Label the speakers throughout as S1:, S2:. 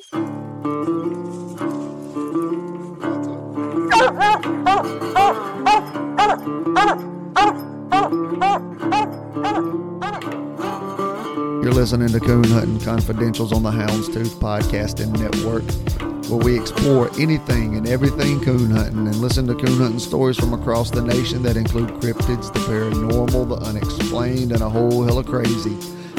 S1: You're listening to Coon Hunting Confidentials on the Houndstooth Podcasting Network, where we explore anything and everything coon hunting and listen to coon hunting stories from across the nation that include cryptids, the paranormal, the unexplained, and a whole hell of crazy.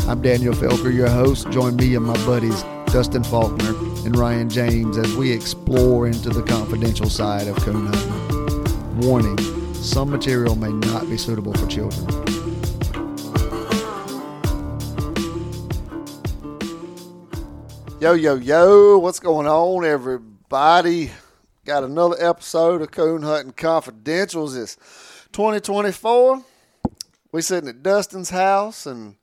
S1: I'm Daniel Felker, your host. Join me and my buddies Dustin Faulkner and Ryan James as we explore into the confidential side of coon hunting. Warning some material may not be suitable for children. Yo, yo, yo, what's going on, everybody? Got another episode of Coon Hunting Confidentials. It's 2024. We're sitting at Dustin's house, and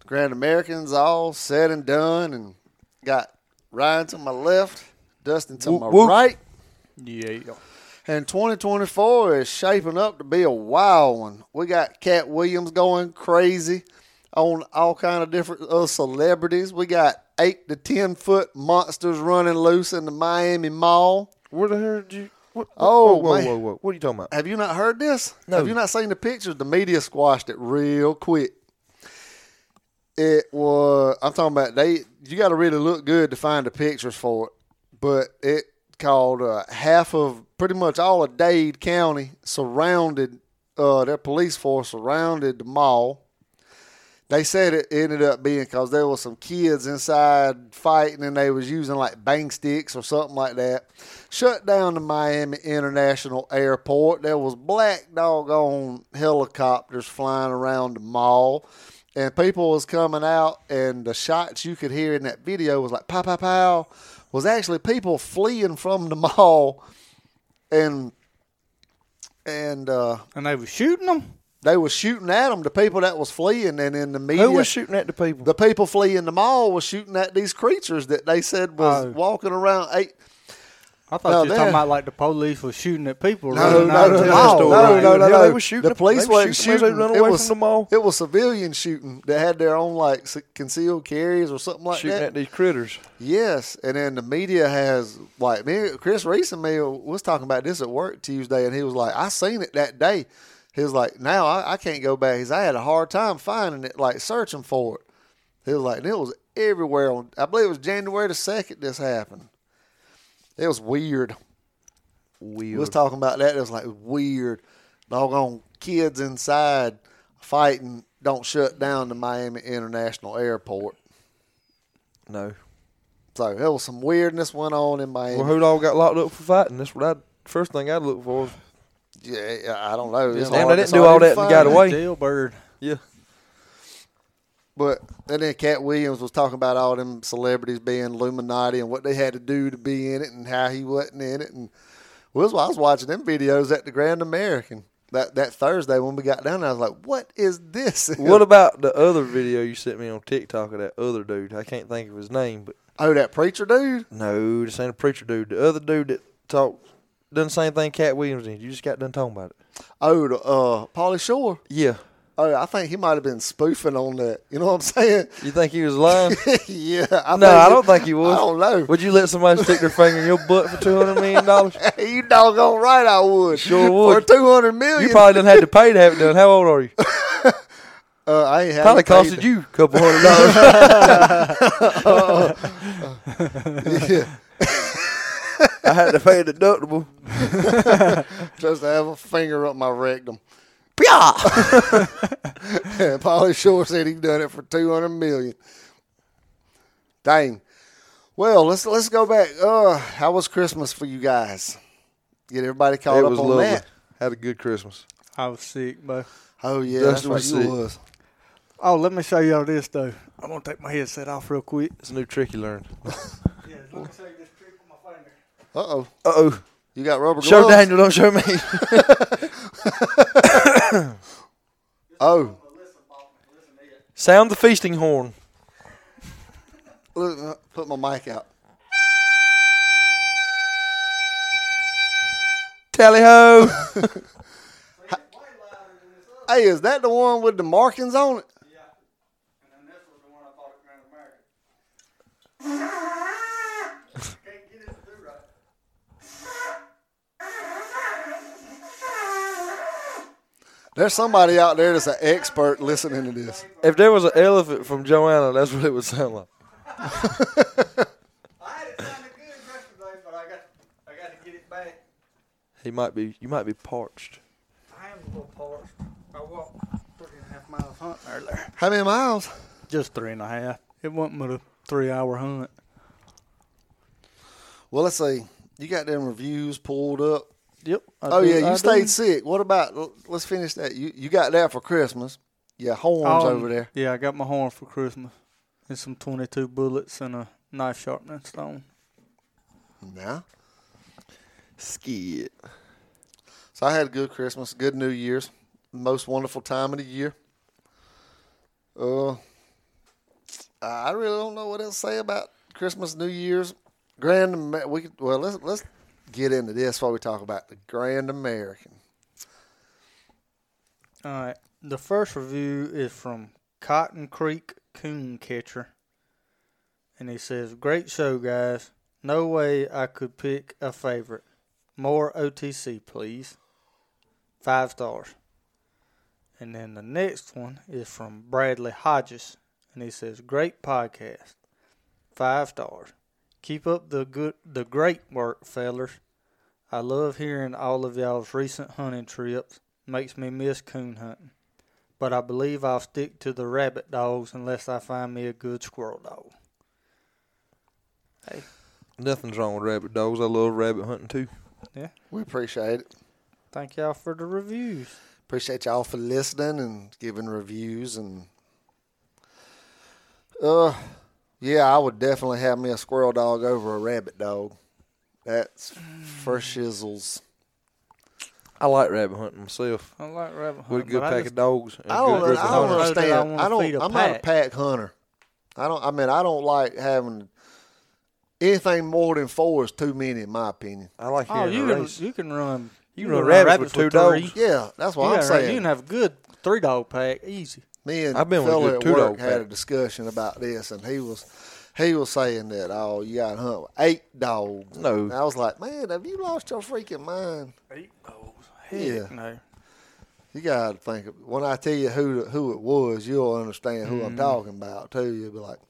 S1: the Grand American's all said and done, and got Ryan to my left, Dustin to
S2: Whoop,
S1: my
S2: whoop.
S1: right.
S2: Yeah.
S1: And 2024 is shaping up to be a wild one. We got Katt Williams going crazy on all kind of different uh, celebrities. We got eight to ten foot monsters running loose in the Miami Mall.
S2: Where the hell did you? What,
S1: Oh,
S2: whoa, whoa,
S1: man.
S2: whoa, whoa! What are you talking about?
S1: Have you not heard this?
S2: No.
S1: Have you not seen the pictures? The media squashed it real quick. It was. I'm talking about they. You got to really look good to find the pictures for it. But it called uh, half of pretty much all of Dade County surrounded. Uh, their police force surrounded the mall. They said it ended up being because there was some kids inside fighting and they was using like bang sticks or something like that. Shut down the Miami International Airport. There was black dog doggone helicopters flying around the mall. And people was coming out and the shots you could hear in that video was like pow pow pow was actually people fleeing from the mall and and uh,
S3: And they were shooting them.
S1: they was shooting at them, the people that was fleeing, and in the media,
S2: Who was shooting at the people?
S1: the people fleeing the mall was shooting at these creatures that they said was
S3: Oh.
S1: walking around. Eight,
S3: I thought
S1: No,
S3: you were talking about like the police was shooting at people.
S1: no, no, no, no,
S3: the
S1: no, no,
S3: right?
S1: no, no, no.
S2: they was shooting
S1: The police
S2: they was
S1: wasn't
S2: shooting they run
S1: It
S2: away
S1: was
S2: from the mall.
S1: It was civilian shooting that had their own like concealed carries or something like
S2: shooting
S1: that.
S2: Shooting at these critters.
S1: Yes, and then the media has like me, Chris Reese and me was talking about this at work Tuesday, and he was like, "I seen it that day." He was like, "Now I, I can't go back." He's, "I had a hard time finding it, like searching for it." He was like, and "It was everywhere." On I believe it was January the second. This happened. It was weird.
S2: Weird.
S1: We was talking about that. It was like weird. Doggone kids inside fighting. Don't shut down the Miami International Airport.
S2: no.
S1: So there was some weirdness went on in Miami.
S2: Well, who all got locked up for fighting? That's what I first thing I'd look for.
S1: Yeah, yeah, I don't know. It's
S2: Damn,
S1: hard-
S2: they didn't do all that and got away.
S3: Jailbird.
S2: Yeah.
S1: But and then Katt Williams was talking about all them celebrities being Illuminati and what they had to do to be in it and how he wasn't in it. And well, I was watching them videos at the Grand American that that Thursday when we got down there. I was like, "What is this?"
S2: What about the other video you sent me on TikTok of that other dude? I can't think of his name, but
S1: oh, that preacher dude.
S2: no, this ain't a preacher dude. The other dude that talked done the same thing Katt Williams did. You just got done talking about it.
S1: Oh, the, uh, Pauly Shore.
S2: Yeah.
S1: Oh, I think he might have been spoofing on that. You know what I'm saying?
S2: You think he was lying?
S1: yeah. I
S2: no, I don't think he was.
S1: I don't know.
S2: Would you let somebody stick their finger in your butt for two hundred million dollars?
S1: you doggone right, I would.
S2: Sure would.
S1: For two hundred million.
S2: You probably didn't have to pay to have it done. How old are you?
S1: uh, I ain't had
S2: Probably costed you a couple hundred dollars.
S1: yeah.
S2: I had to pay a deductible.
S1: just to have a finger up my rectum.
S2: Yeah.
S1: And Pauly Shore said he done it for two hundred million. Dang. Well, let's let's go back. Uh, how was Christmas for you guys? Get everybody caught
S2: It
S1: up
S2: was
S1: on
S2: lovely.
S1: that.
S2: Had a good Christmas.
S3: I was sick, but
S1: Oh yeah,
S2: Dustin
S1: that's
S2: was
S1: right. You
S2: sick.
S1: was.
S3: oh, let me show y'all this though. I'm gonna take my headset off real quick.
S2: It's a new trick you learned.
S3: Yeah, let me show you this trick with my finger.
S1: Uh oh.
S2: Uh oh.
S1: You got rubber gloves.
S2: Show Daniel, don't show me.
S1: Oh,
S2: Sound the feasting horn.
S1: uh, put my mic out.
S2: Tally ho.
S1: Hey, is that the one with the markings on it? There's somebody out there that's an expert listening to this.
S2: If there was an elephant from Joanna, that's what it would sound like.
S3: I sounded good yesterday, but I got I got to get it back.
S2: He might be. You might be parched.
S3: I am a little parched. I walked three and a half miles hunting earlier.
S1: How many miles?
S3: Just three and a half. It wasn't but a three hour hunt.
S1: Well, let's see. You got them reviews pulled up.
S3: Yep. I
S1: oh
S3: do-
S1: yeah, you
S3: I do.
S1: stayed sick. What about? Let's finish that. You you got that for Christmas. Yeah, horns
S3: Um,
S1: over there.
S3: Yeah, I got my horn for Christmas. And some 22 bullets and a knife sharpening stone.
S1: Now,
S2: Skid.
S1: so I had a good Christmas, good New Year's, most wonderful time of the year. Uh, I really don't know what else to say about Christmas, New Year's, Grand. We could, well let's let's get into this while we talk about the Grand American.
S3: All right. The first review is from Cotton Creek Coon Catcher. And he says, Great show, guys. No way I could pick a favorite. More OTC, please. Five stars. And then the next one is from Bradley Hodges. And he says, Great podcast. Five stars. Keep up the good the great work, fellers. I love hearing all of y'all's recent hunting trips. Makes me miss coon hunting. But I believe I'll stick to the rabbit dogs unless I find me a good squirrel dog. Hey.
S2: Nothing's wrong with rabbit dogs. I love rabbit hunting too. Yeah.
S1: We appreciate it.
S3: Thank y'all for the reviews.
S1: Appreciate y'all for listening and giving reviews and uh yeah, I would definitely have me a squirrel dog over a rabbit dog. That's for mm. shizzles.
S2: I like rabbit hunting myself.
S3: I like rabbit hunting.
S2: With a good
S3: but
S2: pack
S3: just-
S2: of dogs and
S1: I
S2: a
S1: don't,
S2: good
S1: I don't
S3: understand. I,
S1: want
S3: to
S1: I don't.
S3: Feed a
S1: I'm not a
S3: pack.
S1: pack hunter. I don't. I mean, I don't like having anything more than four is too many, in my opinion.
S2: I like
S3: Oh, you
S2: a
S3: can
S2: race.
S3: you can run
S2: You can run rabbits with two
S3: three.
S2: dogs.
S1: Yeah, that's what
S3: You,
S1: I'm
S3: got-
S1: saying.
S3: you can have a good three dog pack easy.
S1: Me and
S2: I've been with a
S1: fella
S2: good
S1: at
S2: two-dog
S1: work had a discussion about this, and he was he was saying that oh, you got to hunt with eight dogs.
S2: No.
S1: and I was like, man, have you lost your freaking mind?
S3: Eight dogs.
S1: Yeah.
S3: No.
S1: You got to think. Of, when I tell you who who it was, you'll understand who I'm mm-hmm. talking about too. You'll be like,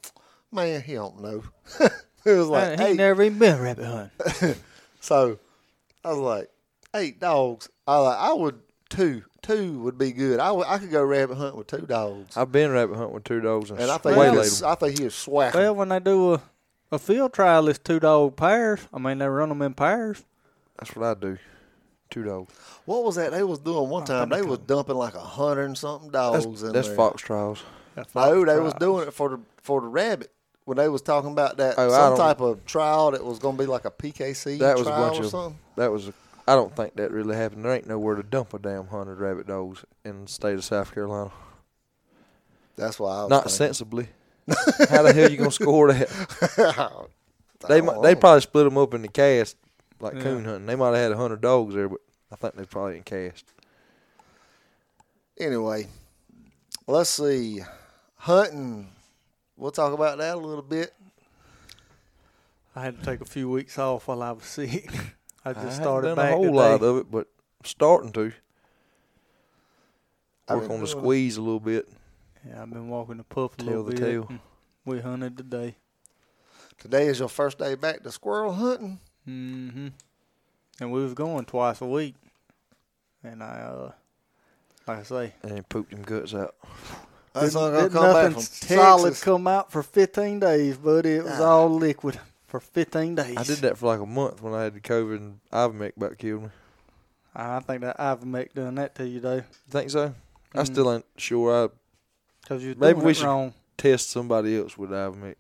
S1: man, he don't know. it was like
S3: Man, he
S1: eight.
S3: never even been rabbit hunting.
S1: So I was like, eight dogs. I like, I would two. Two would be good. I I could go rabbit hunt with two dogs,
S2: I've been rabbit hunting with two dogs and,
S1: and I think he
S2: them.
S1: was, I think he was swacking.
S3: well, when they do a, a field trial, it's two dog pairs. I mean, they run them in pairs.
S2: That's what I do. Two dogs.
S1: What was that they was doing one time? They was dumping like a hundred and something dogs
S2: That's,
S1: in
S2: that's
S1: there.
S2: fox trials.
S1: No, oh, they was doing it for the for the rabbit when they was talking about that
S2: Oh,
S1: some type of trial that was going to be like a PKC
S2: That was a
S1: trial
S2: bunch
S1: or
S2: of-
S1: something.
S2: That was. A, I don't think that really happened. There ain't nowhere to dump a damn hundred rabbit dogs in the state of South Carolina.
S1: That's why I was
S2: Not
S1: thinking.
S2: sensibly. How the hell you gonna score that? They
S1: I
S2: they probably split them up in the cast like
S3: Yeah.
S2: coon hunting. They might have had a hundred dogs there, but I think they probably in cast.
S1: Anyway, let's see. Hunting. We'll talk about that a little bit.
S3: I had to take a few weeks off while I was sick. I just
S2: I haven't
S3: started
S2: done
S3: back
S2: a whole
S3: today.
S2: lot of it, but I'm starting to
S1: I've
S2: work
S1: been
S2: on the
S1: doing it.
S2: squeeze a little bit.
S3: Yeah, I've been walking the puff a
S2: Tell
S3: little
S2: the
S3: bit.
S2: tale.
S3: and We hunted today.
S1: Today is your first day back to squirrel hunting.
S3: Mm hmm And we was going twice a week. And I, uh, like I say,
S2: And then pooped them guts out.
S1: That's
S3: didn't-
S1: not going to
S3: didn't
S1: come back
S3: nothing
S1: from
S3: solid
S1: Texas.
S3: come out for 15 days, buddy. It was
S1: Ah.
S3: all liquid for 15 days.
S2: I did that for like a month when I had the COVID and Ivomec about killed me.
S3: I think that Ivomec done that to you, though.
S2: You think so? I
S3: Mm.
S2: still ain't sure. I
S3: Because you
S2: Maybe
S3: doing
S2: we should-
S3: wrong.
S2: test somebody else with Ivomec.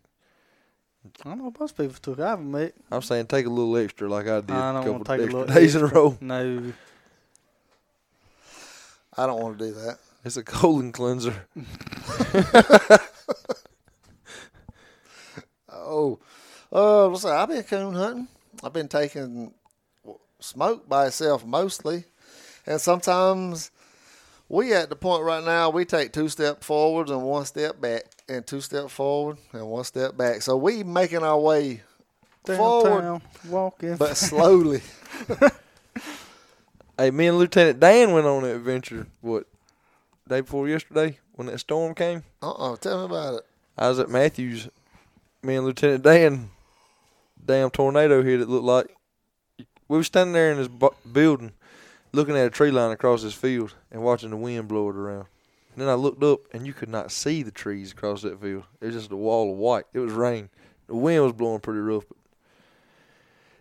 S3: I don't know most people took Ivomec.
S2: I'm saying take a little extra like I did
S3: I
S2: a
S3: don't
S2: couple
S3: want to take a
S2: extra
S3: little
S2: days in a row.
S3: No.
S1: I don't want to do that.
S2: It's a colon cleanser.
S1: Oh, uh, let's say I've been coon hunting. I've been taking smoke by itself mostly, and sometimes we at the point right now we take two step forwards and one step back, and two step forward and one step back. So we making our way forward,
S3: walking.
S1: but slowly.
S2: Hey, me and Lieutenant Dan went on an adventure. What day before yesterday when that storm came.
S1: Uh uh Tell me about it.
S2: I was at Matthews. Me and Lieutenant Dan. Damn tornado hit. It looked like we were standing there in this bu- building, looking at a tree line across this field and watching the wind blow it around. And then I looked up and you could not see the trees across that field. It was just a wall of white. It was rain. The wind was blowing pretty rough, but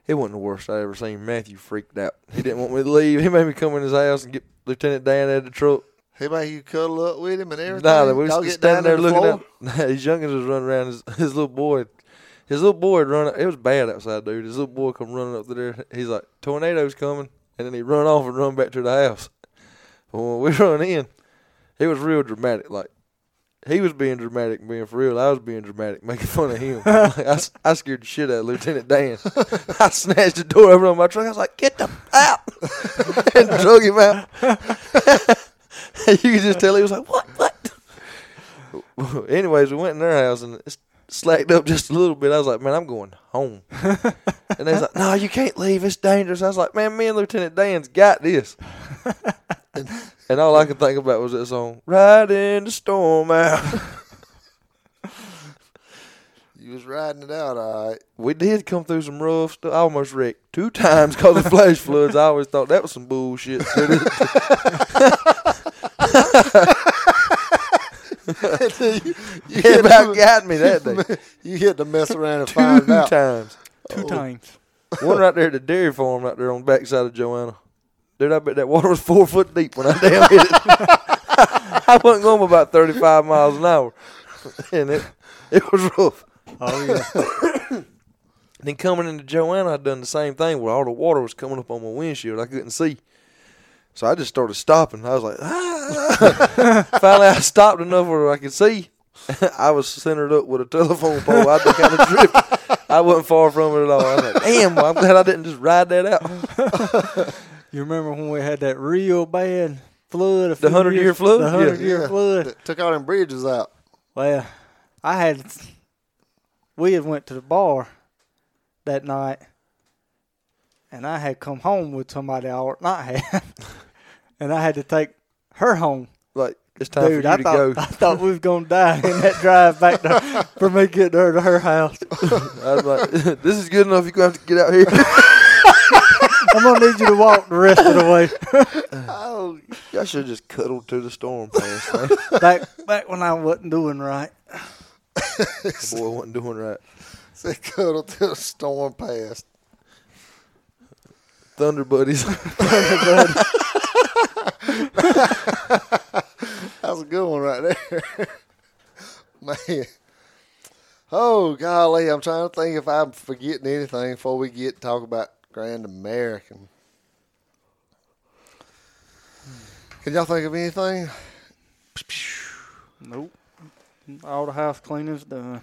S2: it wasn't the worst I ever seen. Matthew freaked out. He didn't want me to leave. He made me come in his house and get Lieutenant Dan out of the truck.
S1: He made you cuddle up with him and everything.
S2: Nah, we was standing there
S1: the
S2: looking
S1: floor?
S2: at nah, his youngins was running around. His, his little boy, his little boy run. It was bad outside, dude. His little boy come running up to there. He's like, "Tornado's coming," and then he run off and run back to the house. But when we run in, it was real dramatic. Like he was being dramatic, being for real. I was being dramatic, making fun of him. I, I scared the shit out of Lieutenant Dan. I snatched the door open on my truck. I was like, "Get the out!" and drug him out. you could just tell he was like, "What? What?" Anyways, we went in their house and it slacked up just a little bit. I was like, man, I'm going home. and they was like, no, you can't leave. It's dangerous. I was like, man, me and Lieutenant Dan's got this. and, and all I could think about was that song, Ridin' the Storm Out.
S1: You was riding it out, all right.
S2: we did come through some rough stuff. I almost wrecked two times because of flash floods. I always thought that was some bullshit.
S1: You, you,
S2: it
S1: get
S2: about
S1: to,
S2: got me that day.
S1: you get to mess around and find out.
S2: times.
S3: Two
S1: Oh.
S3: times.
S2: One right there at the dairy farm right there on the backside of Joanna. Dude, I bet that water was four foot deep when I damn hit it. I wasn't going about 35 miles an hour. And it, it was rough.
S3: Oh yeah.
S2: Then coming into Joanna, I'd done the same thing where all the water was coming up on my windshield. I couldn't see. So I just started stopping. I was like, ah. Finally, I stopped enough where I could see. I was centered up with a telephone pole. I'd kind of tripped. I wasn't far from it at all. I was like, damn, well, I'm glad I didn't just ride that out.
S3: You remember when we had that real bad flood? a
S2: The
S3: few
S2: 100-year flood?
S3: The
S2: Yeah.
S3: hundred year
S1: Yeah.
S3: flood.
S1: That Took all them bridges out.
S3: Well, I had we had went to the bar that night, and I had come home with somebody I ought not have, and I had to take her home.
S2: Like, it's time
S3: Dude,
S2: for you
S3: I
S2: to
S3: thought
S2: go.
S3: I thought we was gonna die in that drive back to, for me getting her to her house.
S2: I was like, this is good enough. You're going to have to get out here.
S3: I'm gonna need you to walk the rest of the way.
S1: Oh,
S2: I should just cuddled to the storm pass, man.
S3: Back back when I wasn't doing right.
S2: The boy wasn't doing right.
S1: they cuddle till the storm passed.
S2: Thunder buddies.
S1: That's a good one right there. Man. Oh, golly. I'm trying to think if I'm forgetting anything before we get to talk about Grand American. Can y'all think of anything?
S3: Nope. All the house cleaning's done.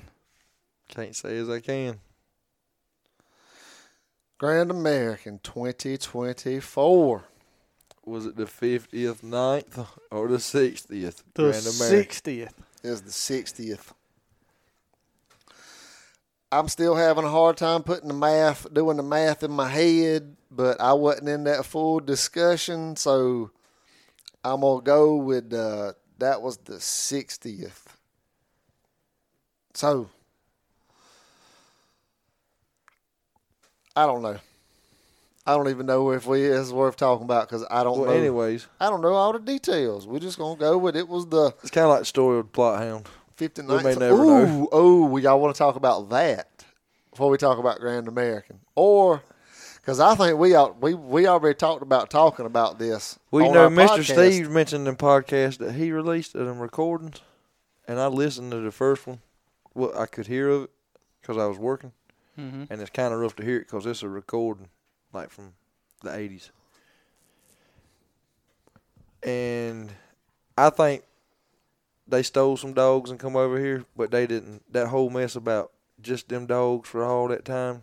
S2: Can't say as I can.
S1: Grand American 2024.
S2: Was it the 50th, 9th, or the 60th?
S3: The
S2: Grand American.
S3: sixtieth.
S1: is the 60th. I'm still having a hard time putting the math, doing the math in my head, but I wasn't in that full discussion, so I'm gonna go with uh, that was the 60th. So I don't know. I don't even know if we it's worth talking about because I don't
S2: Well,
S1: know.
S2: anyways,
S1: I don't know all the details. We're just gonna go with it was the
S2: it's kind of like the story of the Plott hound.
S1: 59th.
S2: We may never
S1: ooh,
S2: know.
S1: ooh, y'all want to talk about that before we talk about Grand American, or because I think we out, we we already talked about talking about this.
S2: Well, you
S1: on
S2: know,
S1: our
S2: Mr.
S1: podcast.
S2: Steve mentioned in podcast that he released of them recordings, and I listened to the first one. Well, I could hear of it because I was working,
S3: Mm-hmm.
S2: and it's kind of rough to hear it because it's a recording like from the 80s. And I think they stole some dogs and come over here, but they didn't. That whole mess about just them dogs for all that time.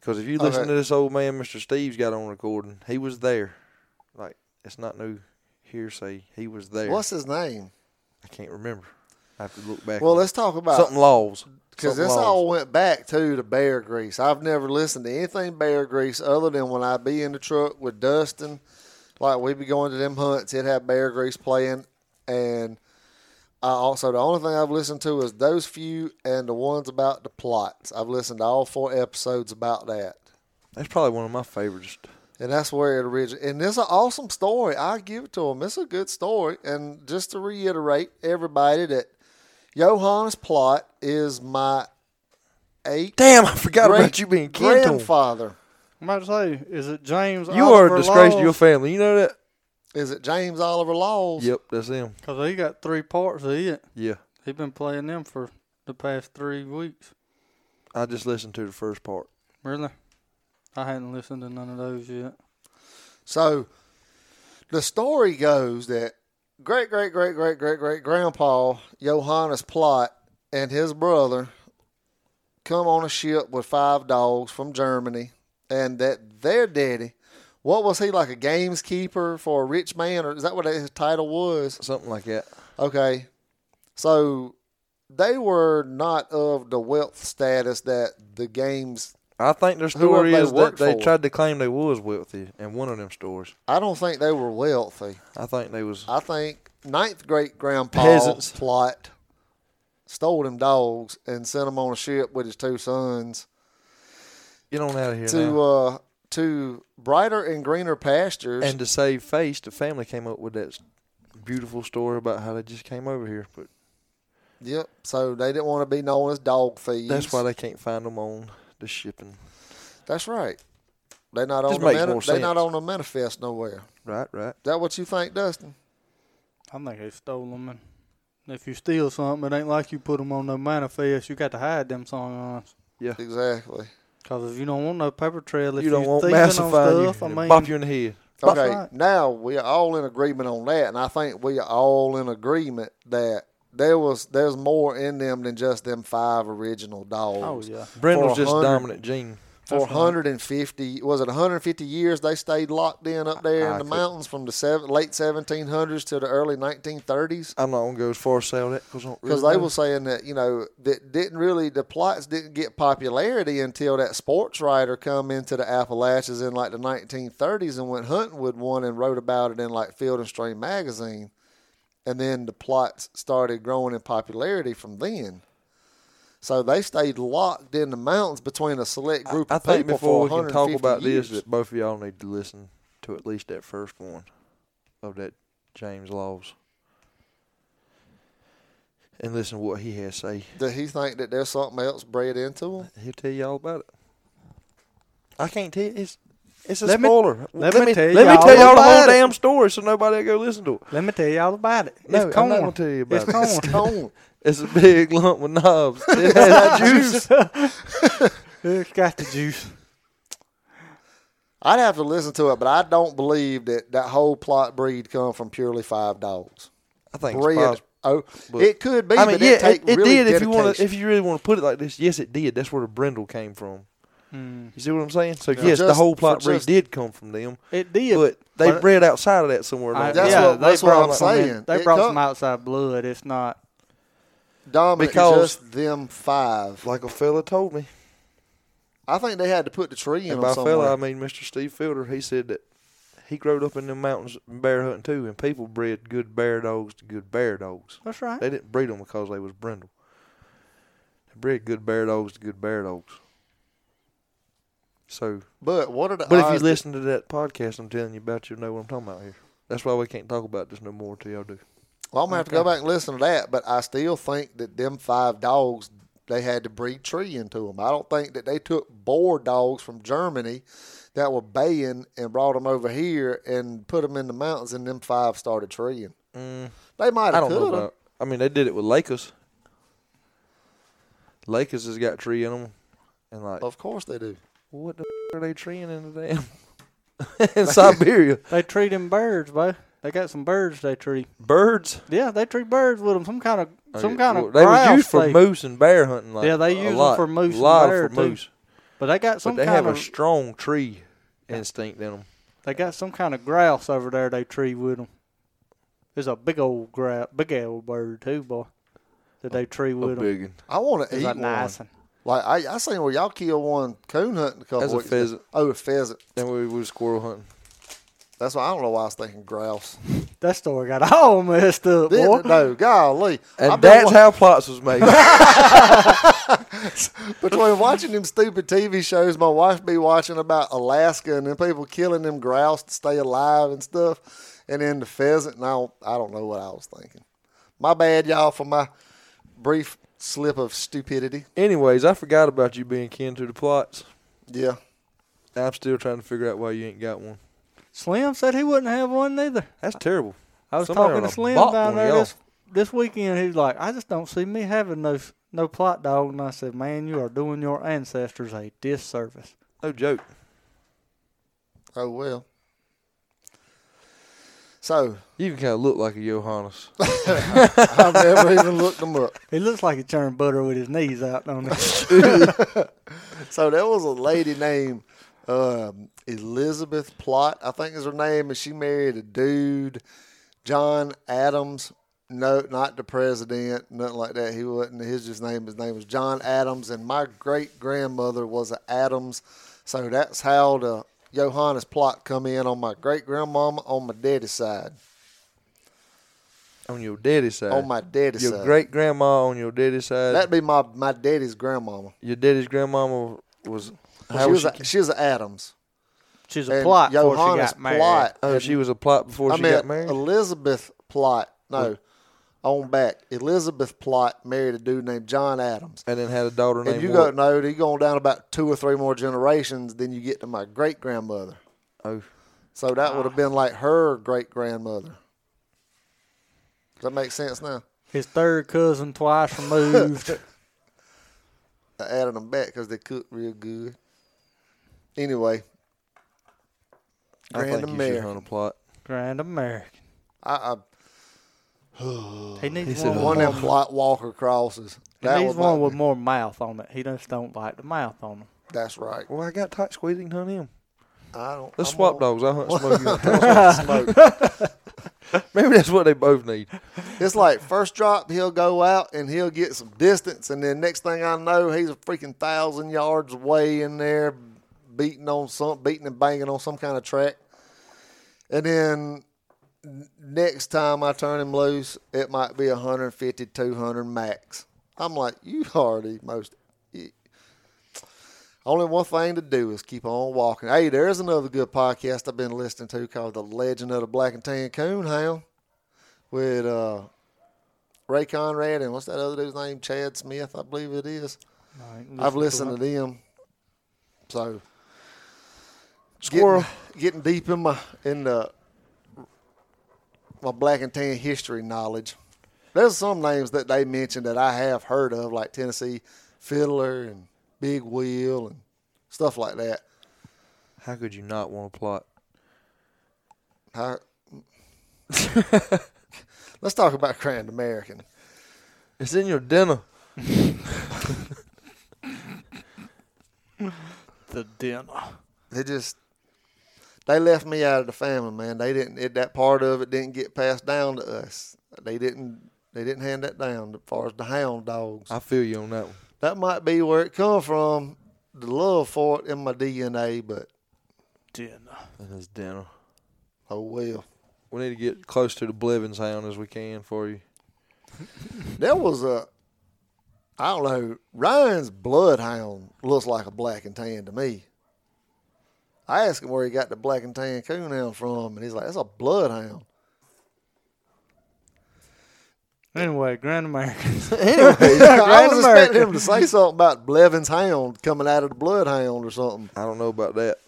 S2: Because if you listen to this old man, Mr. Steve's got on recording, he was there. Like, it's not new hearsay. He was there.
S1: What's his name?
S2: I can't remember. I have to look back.
S1: Well, let's talk about
S2: something laws.
S1: because this
S2: laws.
S1: all went back to the Bear Grease. I've never listened to anything Bear Grease other than when I'd be in the truck with Dustin, like we'd be going to them hunts. It'd have Bear Grease playing, and I also the only thing I've listened to is those few and the ones about the Plotts. I've listened to all four episodes about that.
S2: That's probably one of my favorites.
S1: And that's where it originated. And it's an awesome story. I give it to them. It's a good story. And just to reiterate, everybody that Johannes Plott is my eight
S2: Damn, I forgot
S1: great
S2: about you being kin to him.
S1: grandfather.
S3: I'm about to say, is it James?
S2: You are a disgrace to your family. You know that?
S1: Is it James Oliver Laws?
S2: Yep, that's him.
S3: Because he got three parts of it.
S2: Yeah,
S3: He been playing them for the past three weeks.
S2: I just listened to the first part.
S3: Really? I hadn't listened to none of those yet.
S1: So the story goes that great great great great great great grandpa Johannes Plott and his brother come on a ship with five dogs from Germany and that their daddy what was he like a gameskeeper for a rich man or is that what his title was?
S2: Something like that.
S1: Okay. So they were not of the wealth status that the games
S2: I think their story is that they
S1: for.
S2: tried to claim they was wealthy in one of them stores.
S1: I don't think they were wealthy.
S2: I think they was
S1: I think ninth great grandpa
S2: Peasants.
S1: Plott stole them dogs and sent them on a ship with his two sons
S2: get on out of here
S1: to uh to brighter and greener pastures.
S2: and to save face, the family came up with that beautiful story about how they just came over here. But
S1: yep. So they didn't want to be known as dog thieves.
S2: that's why they can't find them on the shipping.
S1: That's right. They're not
S2: Just
S1: on the
S2: makes
S1: mani-
S2: more
S1: they're not
S2: sense.
S1: on the manifest nowhere.
S2: Right, right.
S1: Is that what you think, Dustin?
S3: I think they stole them. And if you steal something, it ain't like you put them on no manifest. You got to hide them songs. Yeah.
S1: Exactly.
S3: Because if you don't want no paper trail, if
S2: you don't want
S3: thieving on
S2: massifying you,
S3: stuff, I
S2: and
S3: mean,
S2: bop you in the head.
S3: That's
S1: Okay,
S3: right.
S1: now we are all in agreement on that, and I think we are all in agreement that there was there's more in them than just them five original dogs.
S3: oh yeah.
S2: Brindle's
S1: For a
S2: just dominant gene.
S1: For
S3: That's
S1: 150, was it 150 years they stayed locked in up there
S2: I
S1: in the
S2: could-
S1: mountains from the seven, late 1700s to the early 1930s?
S2: I'm not gonna go as far as say all that because
S1: Because they were saying that you know that didn't really the Plotts didn't get popularity until that sports writer come into the Appalachians in like the 1930s and went hunting with one and wrote about it in like Field and Stream magazine, and then the Plotts started growing in popularity from then. So they stayed locked in the mountains between a select group
S2: I
S1: of
S2: think
S1: people
S2: before we can talk about
S1: years.
S2: this, that both of y'all need to listen to at least that first one of that James Laws and listen to what he has to say.
S1: Does he think that there's something else bred into him?
S2: He'll tell you all about it. I can't tell you. It's, it's a
S3: Let me-
S2: spoiler.
S3: let me tell
S2: let
S3: y'all
S2: tell y'all the whole damn story so nobody will go listen to it.
S3: Let me tell you all about it.
S2: No,
S3: it's
S2: I'm not gonna tell you about
S3: it's
S2: it.
S3: corn.
S1: It's corn.
S2: It's a big lump with knobs. It has juice.
S3: it's got the juice.
S1: I'd have to listen to it, but I don't believe that that whole Plott breed come from purely five dogs.
S2: I think it's
S1: Oh,
S2: but-
S1: it could be,
S2: I mean,
S1: but
S2: yeah,
S1: it take
S2: it, it
S1: really
S2: did. If you want if you really want to put it like this, yes, it did. That's where the brindle came from.
S3: Hmm.
S2: You see what I'm saying? So
S1: Yeah.
S2: yes, the whole Plott
S1: for just-
S2: did come from them,
S3: It did.
S2: but they
S3: But-
S2: bred outside of that somewhere.
S3: I-
S1: That's
S3: yeah,
S2: line.
S1: what-
S3: they
S1: that's what
S3: brought
S1: I'm
S3: some in-
S1: saying.
S3: They
S1: It
S3: brought
S1: come-
S3: some outside blood. It's not.
S1: dominant
S2: because-
S1: just them five.
S2: like a fella told me,
S1: I think they had to put the tree in
S2: and by
S1: somewhere.
S2: fella I mean Mr. Steve Fielder. He said that he growed up in the mountains bear hunting too, and people bred good bear dogs to good bear dogs.
S3: That's right.
S2: They didn't breed them because they was brindle. They bred good bear dogs to good bear dogs. So
S1: but what are the
S2: But if you listen to that podcast I'm telling you about, you'll know what I'm talking about here. That's why we can't talk about this no more till y'all do.
S1: well, I'm gonna have to go back and listen to that. But I still think that them five dogs they had to breed tree into them. I don't think that they took boar dogs from Germany that were baying and brought them over here and put them in the mountains, and them five started treeing.
S2: Mm,
S1: They might
S2: I don't know about. I mean, they did it with Laikas. Laikas has got tree in them, and like,
S1: Of course they do.
S2: What the f- are they treeing in the damn in Siberia?
S3: They treat them birds, boy. They got some birds they treat.
S2: Birds.
S3: Yeah, they treat birds with them. Some kind of oh, some kind
S2: Well,
S3: of
S2: they was
S3: grouse
S2: used for
S3: they-
S2: moose and bear hunting. Like,
S3: Yeah, they
S2: a
S3: use 'em
S2: lot,
S3: for moose
S2: A
S3: and
S2: lot
S3: bear,
S2: for
S3: too.
S2: moose,
S3: But they got some
S2: but they
S3: kind
S2: have
S3: of
S2: a strong tree instinct in them.
S3: they got some kind of grouse over there. They treat with them. There's a big old grouse, big old bird too, boy. That they treat
S2: A
S3: with them.
S2: big one.
S1: I want to
S3: It's
S1: eat
S3: a
S1: one.
S3: nice one.
S1: Like I, I seen where y'all killed one coon hunting a couple
S2: That's a
S1: weeks ago.
S2: pheasant.
S1: Oh, a pheasant.
S2: And we was squirrel hunting.
S1: That's why I don't know why I was thinking grouse.
S3: That story got all messed up, boy.
S1: Didn't it? No, golly.
S2: And
S1: I've been
S2: that's
S1: wa-
S2: how Plotts was made.
S1: between watching them stupid TV shows, my wife be watching about Alaska and then people killing them grouse to stay alive and stuff, and then the pheasant. And I don't, I don't know what I was thinking. My bad, y'all, for my brief slip of stupidity.
S2: Anyways, I forgot about you being kin to the Plotts.
S1: Yeah.
S2: I'm still trying to figure out why you ain't got one.
S3: Slim said he wouldn't have one neither.
S2: That's terrible.
S3: I was
S2: Somebody
S3: talking to Slim
S2: bought
S3: down there this, this weekend. He's like, I just don't see me having no no Plott dog. And I said, Man, you are doing your ancestors a disservice.
S2: No joke.
S1: Oh well. So
S2: You even kind of look like a Johannes.
S1: I've never even looked him up.
S3: He looks like he churned butter with his knees out, don't he?
S1: So there was a lady named um, Elizabeth Plott, I think is her name, and she married a dude, John Adams. No, not the president, nothing like that. He wasn't. His just name. His name was John Adams, and my great grandmother was a Adams. So that's how the Johannes Plott come in on my great grandmama on my daddy's side.
S2: on your daddy's side.
S1: On my daddy's
S2: your
S1: side.
S2: Your great grandma on your daddy's side.
S1: That'd be my my daddy's grandmama.
S2: your daddy's grandmama was.
S1: She
S2: How
S1: was
S2: was she?
S1: a, she was a Adams.
S3: She's a
S1: And
S3: Plott before she
S1: Johannes
S3: got married.
S1: Plott
S2: oh, she was a Plott before
S1: I
S2: she
S1: meant
S2: got married.
S1: Elizabeth Plott. No, on back. Elizabeth Plott married a dude named John Adams.
S2: and then had a daughter named.
S1: And you
S2: what?
S1: go no, you going down about two or three more generations, then you get to my great grandmother.
S2: Oh,
S1: So that would have been like her great grandmother. Does that make sense now?
S3: His third cousin twice removed.
S1: I added them back because they cook real good. Anyway,
S2: I
S1: Grand
S2: think you should
S1: American.
S2: hunt a Plott.
S3: Grand American.
S1: I,
S3: He needs
S2: He said,
S3: one,
S1: one of them Plott Walker crosses.
S3: he
S1: That
S3: needs one
S1: my-
S3: with more mouth on it. He just don't like the mouth on him.
S1: That's right.
S2: Well, I got tight squeezing hunt him.
S1: I don't.
S2: Let's
S1: I'm
S2: swap
S1: gonna-
S2: dogs. I hunt Smokey. and Tulsa.
S1: Smoke.
S2: Maybe that's what they both need.
S1: It's like first drop, he'll go out and he'll get some distance, and then next thing I know, he's a freaking thousand yards away in there, beating on some, beating and banging on some kind of track. And then n- next time I turn him loose, it might be 150, 200 max. I'm like, you already most. you- Only one thing to do is keep on walking. Hey, there's another good podcast I've been listening to called The Legend of the Black and Tan Coonhound with uh, Ray Conrad and what's that other dude's name? Chad Smith, I believe it is. I've listened to them. So
S2: Squirrel.
S1: Getting, getting deep in my in the my black and tan history knowledge. There's some names that they mentioned that I have heard of, like Tennessee Fiddler and Big Wheel and stuff like that.
S2: How could you not want to plot?
S1: How, let's talk about Grand American.
S2: It's in your dinner.
S3: The dinner.
S1: They just they left me out of the family, man. They didn't it, that part of it didn't get passed down to us. They didn't they didn't hand that down as far as the hound dogs.
S2: I feel you on that one.
S1: That might be where it come from, the love for it in my DNA, but
S3: Dinner.
S2: And it's dinner.
S1: oh well.
S2: We need to get close to the Blevins hound as we can for you.
S1: There was a I don't know, Ryan's bloodhound looks like a black and tan to me. I asked him where he got the black and tan coonhound from, and he's like, "That's a bloodhound."
S3: Anyway, Grand American.
S1: Anyway, I
S3: Grand
S1: was expecting him to say something about Blevins hound coming out of the bloodhound or something.
S2: I don't know about that.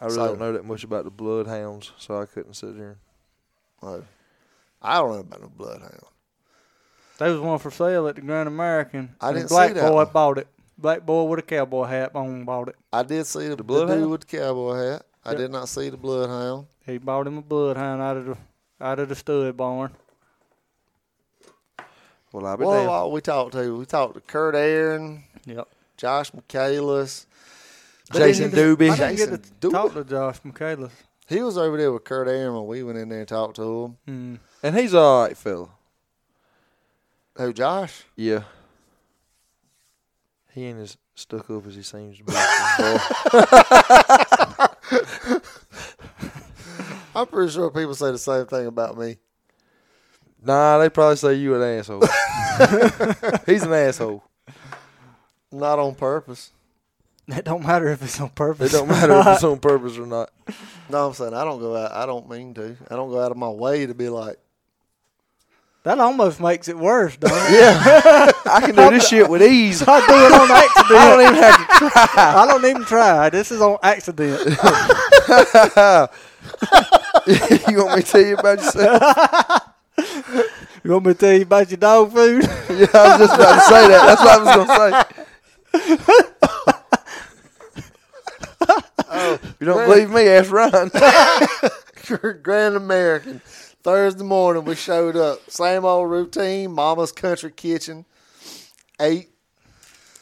S2: I really
S1: So-
S2: don't know that much about the bloodhounds, so I couldn't sit here.
S1: I don't know about no bloodhound.
S3: There was one for sale at the Grand American.
S1: I
S3: and
S1: didn't
S3: Black
S1: see that
S3: boy
S1: one.
S3: bought it. Black boy with a cowboy hat on bought it.
S1: I did see the, the,
S2: bloodhound?
S1: dude with the cowboy hat. I
S3: Yep.
S1: did not see the bloodhound.
S3: He bought him a bloodhound out of the out of the stud barn.
S2: Well, I'll be
S1: Well, all we talked to, we talked to Kurt Aaron,
S3: Yep.
S1: Josh Michaelis.
S2: Jason
S3: I
S2: Doobie.
S3: didn't
S1: Jason
S3: get to
S1: Doobie.
S3: talk to Josh Michaelis.
S1: He was over there with Kurt Aaron when we went in there and talked to him.
S3: Mm.
S2: And he's all right, fella.
S1: Who, Josh?
S2: Yeah. He ain't as stuck up as he seems to be.
S1: I'm pretty sure people say the same thing about me.
S2: Nah, they probably say you an asshole. He's an asshole.
S1: Not on purpose.
S3: It don't matter if it's on purpose.
S2: It don't matter if it's on purpose or not.
S1: No, I'm saying I don't go out. I don't mean to. I don't go out of my way to be like.
S3: That almost makes it worse, don't it?
S2: Yeah, I can do this shit with ease.
S3: I do it on accident.
S2: I don't even have to try.
S3: I don't even try. This is on accident.
S2: you want me to tell you about yourself?
S3: You want me to tell you about your dog food?
S2: Yeah, I was just about to say that. That's what I was gonna say. if oh, you don't believe me, ask Ryan.
S1: You're a grand American. Thursday morning, we showed up. Same old routine. Mama's country kitchen. Eight.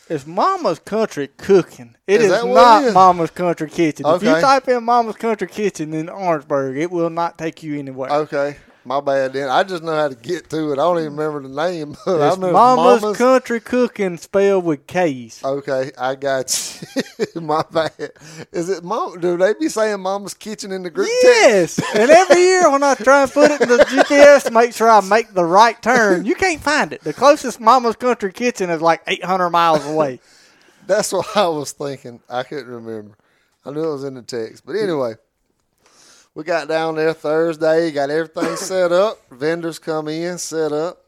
S3: It's Mama's Country Cooking. It
S1: Is
S3: is, not
S1: it is?
S3: Mama's Country Kitchen. If you type in Mama's Country Kitchen in Orangeburg, it will not take you anywhere.
S1: Okay. My bad then. I just know how to get to it. I don't even remember the name. I
S3: it's
S1: know
S3: Mama's,
S1: Mama's.
S3: Country Cooking spelled with K's.
S1: okay, I got you. My bad. Is it mom? Do they be saying Mama's kitchen in the group text?
S3: Yes, and every year when I try and put it in the GPS make sure I make the right turn, you can't find it. The closest Mama's Country Kitchen is like 800 miles away.
S1: That's what I was thinking. I couldn't remember. I knew it was in the text. But anyway, we got down there Thursday, got everything set up. Vendors come in, set up.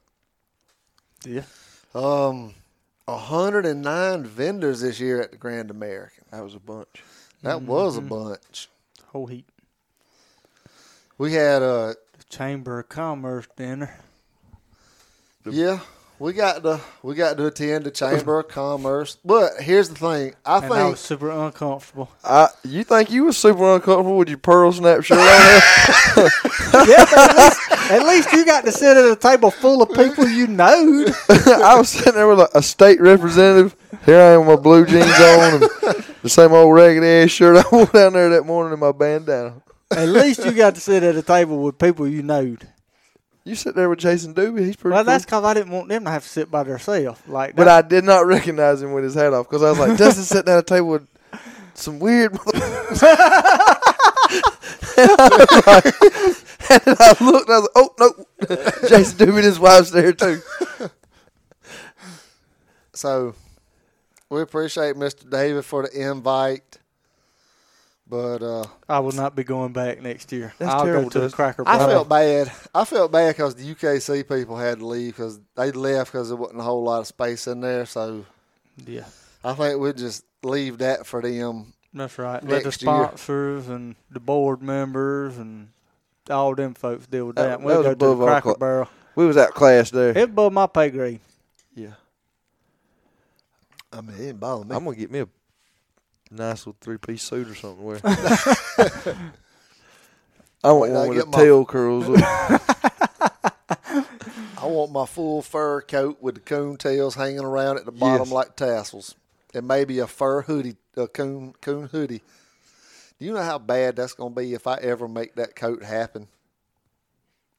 S3: Yeah.
S1: Um, 109 vendors this year at the Grand American.
S2: That was a bunch.
S1: That was a bunch.
S3: Whole heap.
S1: We had a
S3: The Chamber of Commerce dinner.
S1: yeah, we got to we got to attend the Chamber of Commerce. But here's the thing. I
S3: And I
S1: think
S3: was super uncomfortable.
S2: I, you think you was super uncomfortable with your pearl snap shirt on
S3: yeah, at least, at least you got to sit at a table full of people you know.
S2: I was sitting there with a, a state representative. Here I am with my blue jeans on and the same old ragged ass shirt I wore down there that morning in my bandana.
S3: At least you got to sit at a table with people you knowed.
S2: You sit there with Jason Doobie. He's pretty
S3: Well,
S2: cool.
S3: that's because I didn't want them to have to sit by themselves. Like,
S2: But. I did not recognize him with his hat off because I was like, Justin sitting at a table with some weird. mother- and, I like, and I looked, and I was like, oh no, Jason Doobie and his wife's there too.
S1: so. We appreciate Mr. David for the invite. But uh,
S3: I will not be going back next year.
S2: That's
S3: I'll
S2: terrible,
S3: go to the
S2: Dustin.
S3: Cracker
S1: I felt bad. I felt bad because the UKC people had to leave because they left because there wasn't a whole lot of space in there. So
S3: Yeah,
S1: I think we'd just leave that for them.
S3: that's right. Let the
S1: Next year.
S3: sponsors and the board members and all them folks deal with
S2: That-
S3: that.
S2: that
S3: we'll
S2: was
S3: go to
S2: above
S3: the Cracker
S2: cla-
S3: Barrel.
S2: We was outclassed there.
S3: It's above my pay grade.
S2: Yeah,
S1: I mean, it didn't bother me.
S2: I'm gonna get me a nice little three piece suit or something. Where I want
S1: Wait till I
S2: one with the
S1: my-
S2: tail curls. Up.
S1: I want my full fur coat with the coon tails hanging around at the bottom
S2: Yes.
S1: like tassels, and maybe a fur hoodie, a coon coon hoodie. Do you know how bad that's going to be if I ever make that coat happen?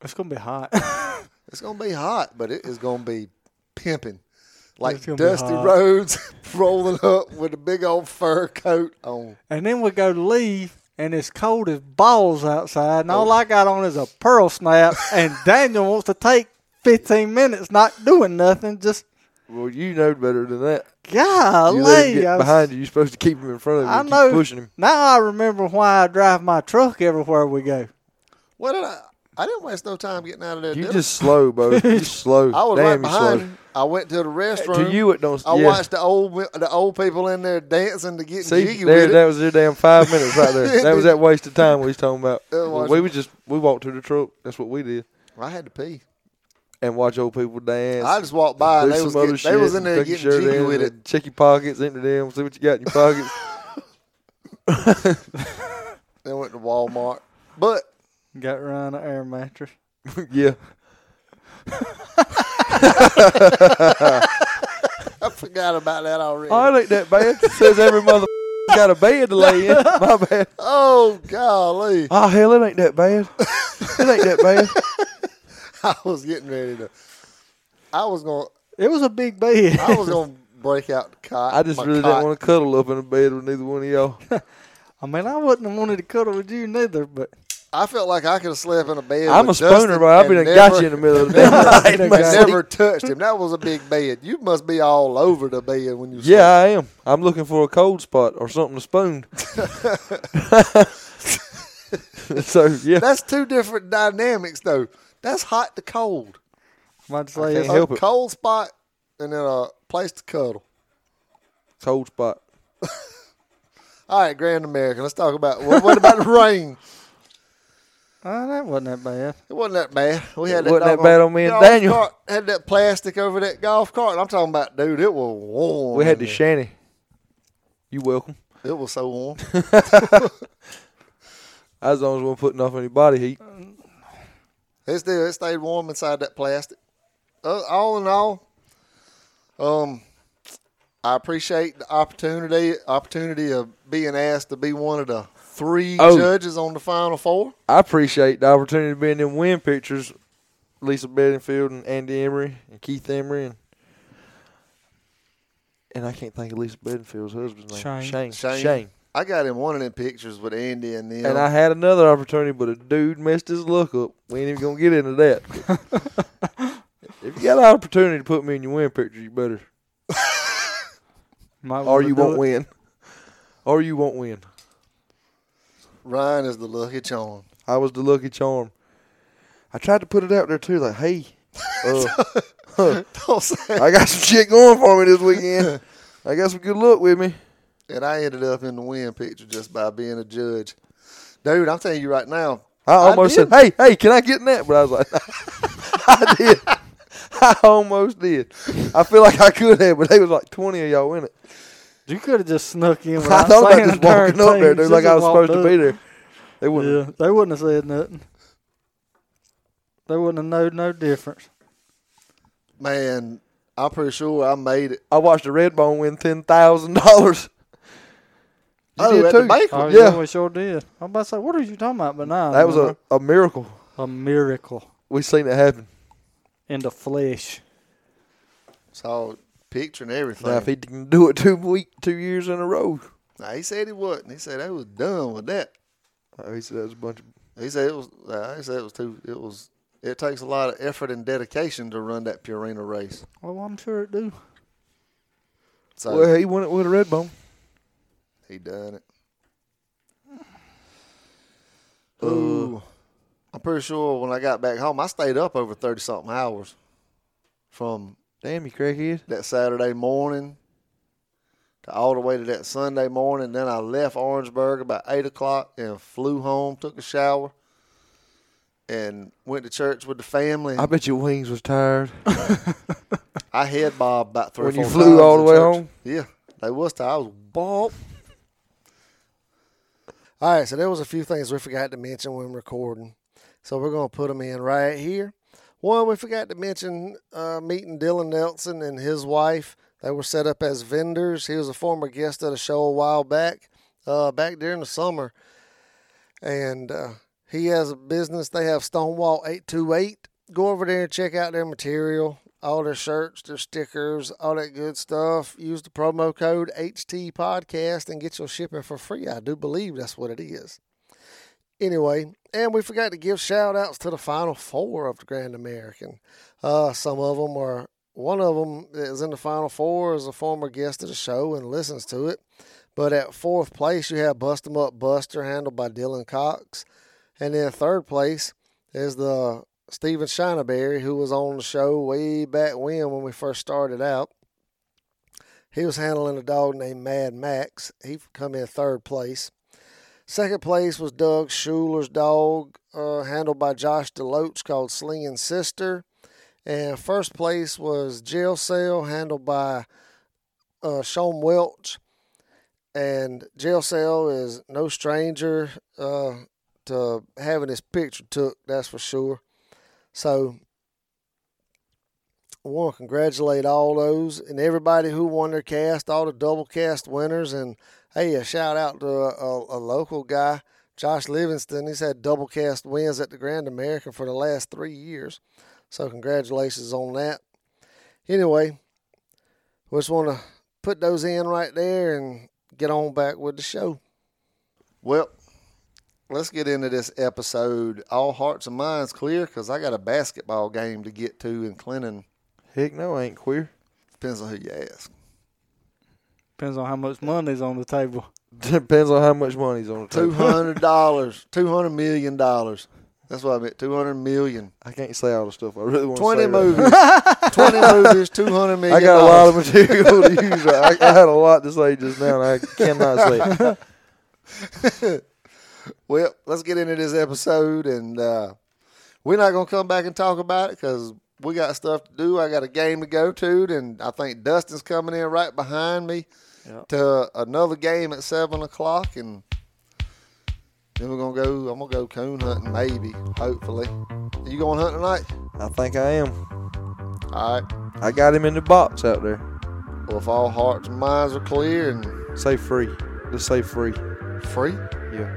S3: It's gonna be hot.
S1: It's going to be hot, but it is going to be pimping. Like
S3: It's gonna be
S1: Dusty. Rhodes rolling up with a big old fur coat on.
S3: and then we go to leave, and it's cold as balls outside, and
S1: Oh.
S3: all I got on is a pearl snap, and Daniel wants to take 15 minutes not doing nothing. Just
S2: well, you know better than that. You let him
S3: golly,
S2: get behind you. You're supposed to keep him in front of you.
S3: I know.
S2: Pushing him.
S3: Now I remember why I drive my truck everywhere we go.
S1: What did I? I didn't waste no time getting out of there.
S2: You just slow, Bo. You just slow.
S1: I was
S2: Damn,
S1: right behind.
S2: slow.
S1: I went to the restroom.
S2: To you, it don't.
S1: I
S2: yeah.
S1: watched the old the old people in there dancing to get
S2: See,
S1: jiggy
S2: there, that was their damn five minutes right there. That was that waste of time we was talking about.
S1: Was.
S2: we was just we walked to the truck. That's what we did,
S1: I had to pee.
S2: and watch old people dance.
S1: I just walked by and they was, get,
S2: shit,
S1: they was in there getting jiggy with it.
S2: Check your pockets, enter them, see what you got in your pockets.
S1: They went to Walmart, but
S3: Got around an air mattress.
S2: yeah,
S1: I forgot about that already.
S2: oh, it ain't that bad. Says every mother got a bed to lay in. My bad.
S1: Oh golly!
S2: Oh hell, it ain't that bad. It ain't that bad.
S1: I was getting ready to. I was gonna.
S3: It was a big bed.
S1: I was gonna break out the cot.
S2: I just really
S1: cot.
S2: didn't want to cuddle up in a bed with neither one of y'all.
S3: I mean, I wouldn't have wanted to cuddle with you neither, but
S1: I felt like I could have slept in a bed.
S2: I'm a spooner,
S1: Dustin
S2: bro. I've
S1: and
S2: been got you in the middle of the bed.
S3: Never-
S1: Never touched him. That was a big bed. You must be all over the bed when you.
S2: Yeah, I am. I'm looking for a cold spot or something to spoon. so yeah.
S1: That's two different dynamics, though. That's hot to cold.
S3: I'm about to
S2: I
S3: say
S2: can't
S1: A
S2: help it.
S1: cold spot and then a place to cuddle.
S2: cold spot.
S1: All right, Grand American. Let's talk about what, what about the rain?
S3: Uh, that wasn't that bad.
S1: It wasn't that bad. We had
S2: It wasn't that bad on me and Daniel.
S1: Cart, had that plastic over that golf cart. I'm talking about, dude. It was warm.
S2: We had the
S1: there.
S2: shanty. You welcome.
S1: It was so warm.
S2: I was the only one putting off any body heat.
S1: It still it stayed warm inside that plastic. Uh, all in all, um, I appreciate the opportunity opportunity of being asked to be one of the three
S2: Oh.
S1: judges on the final four.
S2: I appreciate the opportunity to be in them win pictures. Lisa Bedingfield and Andy Emery and Keith Emery and and I can't think of Lisa Bedingfield's husband's name.
S3: Shane.
S2: Shane.
S1: Shane.
S2: Shane.
S1: I got in one of them pictures with Andy and them.
S2: And I had another opportunity, but a dude messed his look up. We ain't even gonna get into that. if you got an opportunity to put me in your win picture, you better,
S3: Might
S2: or you won't
S3: it.
S2: win, or you won't win.
S1: Ryan is the lucky charm.
S2: I was the lucky charm. I tried to put it out there too, like, hey, uh,
S1: Don't say.
S2: I got some shit going for me this weekend. I got some good luck with me.
S1: And I ended up in the win picture just by being a judge. Dude, I'm telling you right now.
S2: I almost
S1: did.
S2: said, "Hey, hey, can I get in that?" But I was like, "I did. I almost did. I feel like I could have, but they was like twenty of y'all in it.
S3: You could have just snuck in.
S2: I thought about just walking up there, dude, like I was supposed to be there. They wouldn't.
S3: Yeah, they wouldn't have said nothing. They wouldn't have known no difference.
S1: Man, I'm pretty sure I made it.
S2: I watched a Redbone win ten thousand dollars. You
S1: oh,
S2: did
S1: at
S2: too.
S1: the.
S3: Oh,
S2: Yeah.
S3: yeah, we sure did. I'm about to say, what are you talking about? But now
S2: That was a, a miracle.
S3: a miracle
S2: We seen it happen.
S3: in the flesh.
S1: Saw picture and everything.
S2: Now if he can do it two week, two years in a row,
S1: Nah, he said he wasn't. He said they was done with that.
S2: oh, he said that was a bunch of.
S1: He said it was. Uh, he said it was too. It was. It takes a lot of effort and dedication to run that Purina race.
S3: Well, I'm sure it do.
S1: So
S2: Well, he won it with a red bone.
S1: he done it.
S2: Uh,
S1: Ooh, I'm pretty sure when I got back home, I stayed up over thirty something hours from
S2: Damn, you crackhead.
S1: that Saturday morning to all the way to that Sunday morning. Then I left Orangeburg about eight o'clock and flew home, took a shower, and went to church with the family.
S2: I bet your wings was tired.
S1: I had Bob about three.
S2: When you flew all the way
S1: church.
S2: home?
S1: Yeah, they was tired. I was bald. All right, so there was a few things we forgot to mention when recording, so we're gonna put them in right here. One, we forgot to mention uh, meeting Dylan Nelson and his wife. They were set up as vendors. He was a former guest at a show a while back, uh, back during the summer, and uh, he has a business. They have Stonewall Eight Two Eight. Go over there and check out their material, all their shirts, their stickers, all that good stuff. Use the promo code HT Podcast and get your shipping for free. I do believe that's what it is. Anyway, and we forgot to give shout outs to the final four of the Grand American. Uh, some of them are, one of them is in the final four, is a former guest of the show and listens to it. But at fourth place, you have Bust 'em Up Buster, handled by Dylan Cox. And then third place is the Stephen Shineberry, who was on the show way back when, when we first started out. He was handling a dog named Mad Max. He come in third place. Second place was Doug Schuler's dog, uh, handled by Josh DeLoach, called Slinging Sister. And first place was Jail Cell, handled by uh, Sean Welch. And Jail Cell is no stranger uh, to having his picture took, that's for sure. So I want to congratulate all those and everybody who won their cast, all the double cast winners, and hey, a shout out to a, a, a local guy, Josh Livingston. He's had double cast wins at the Grand American for the last three years. So congratulations on that. Anyway, we just want to put those in right there and get on back with the show. Well, let's get into this episode. All hearts and minds clear because I got a basketball game to get to in Clinton.
S2: Heck no, I ain't queer.
S1: Depends on who you ask.
S3: Depends on how much money's on the table.
S2: Depends on how much money's on the table.
S1: Two hundred dollars, two hundred million dollars. That's what I meant. Two hundred million.
S2: I can't say all the stuff I really want to
S1: Twenty
S2: say. right
S1: movies. Twenty movies. Two hundred million.
S2: I got a lot of material to use. I, I had a lot to say just now, and I cannot say it.
S1: Well, let's get into this episode, and uh, we're not gonna come back and talk about it because we got stuff to do. I got a game to go to, and I think Dustin's coming in right behind me
S3: Yep.
S1: to another game at seven o'clock, and then we're gonna go. I'm gonna go coon hunting, maybe, hopefully. You going hunting tonight?
S2: I think I am.
S1: All right.
S2: I got him in the box out there.
S1: Well, if all hearts and minds are clear and
S2: Say free. Just say free.
S1: free,
S2: Yeah.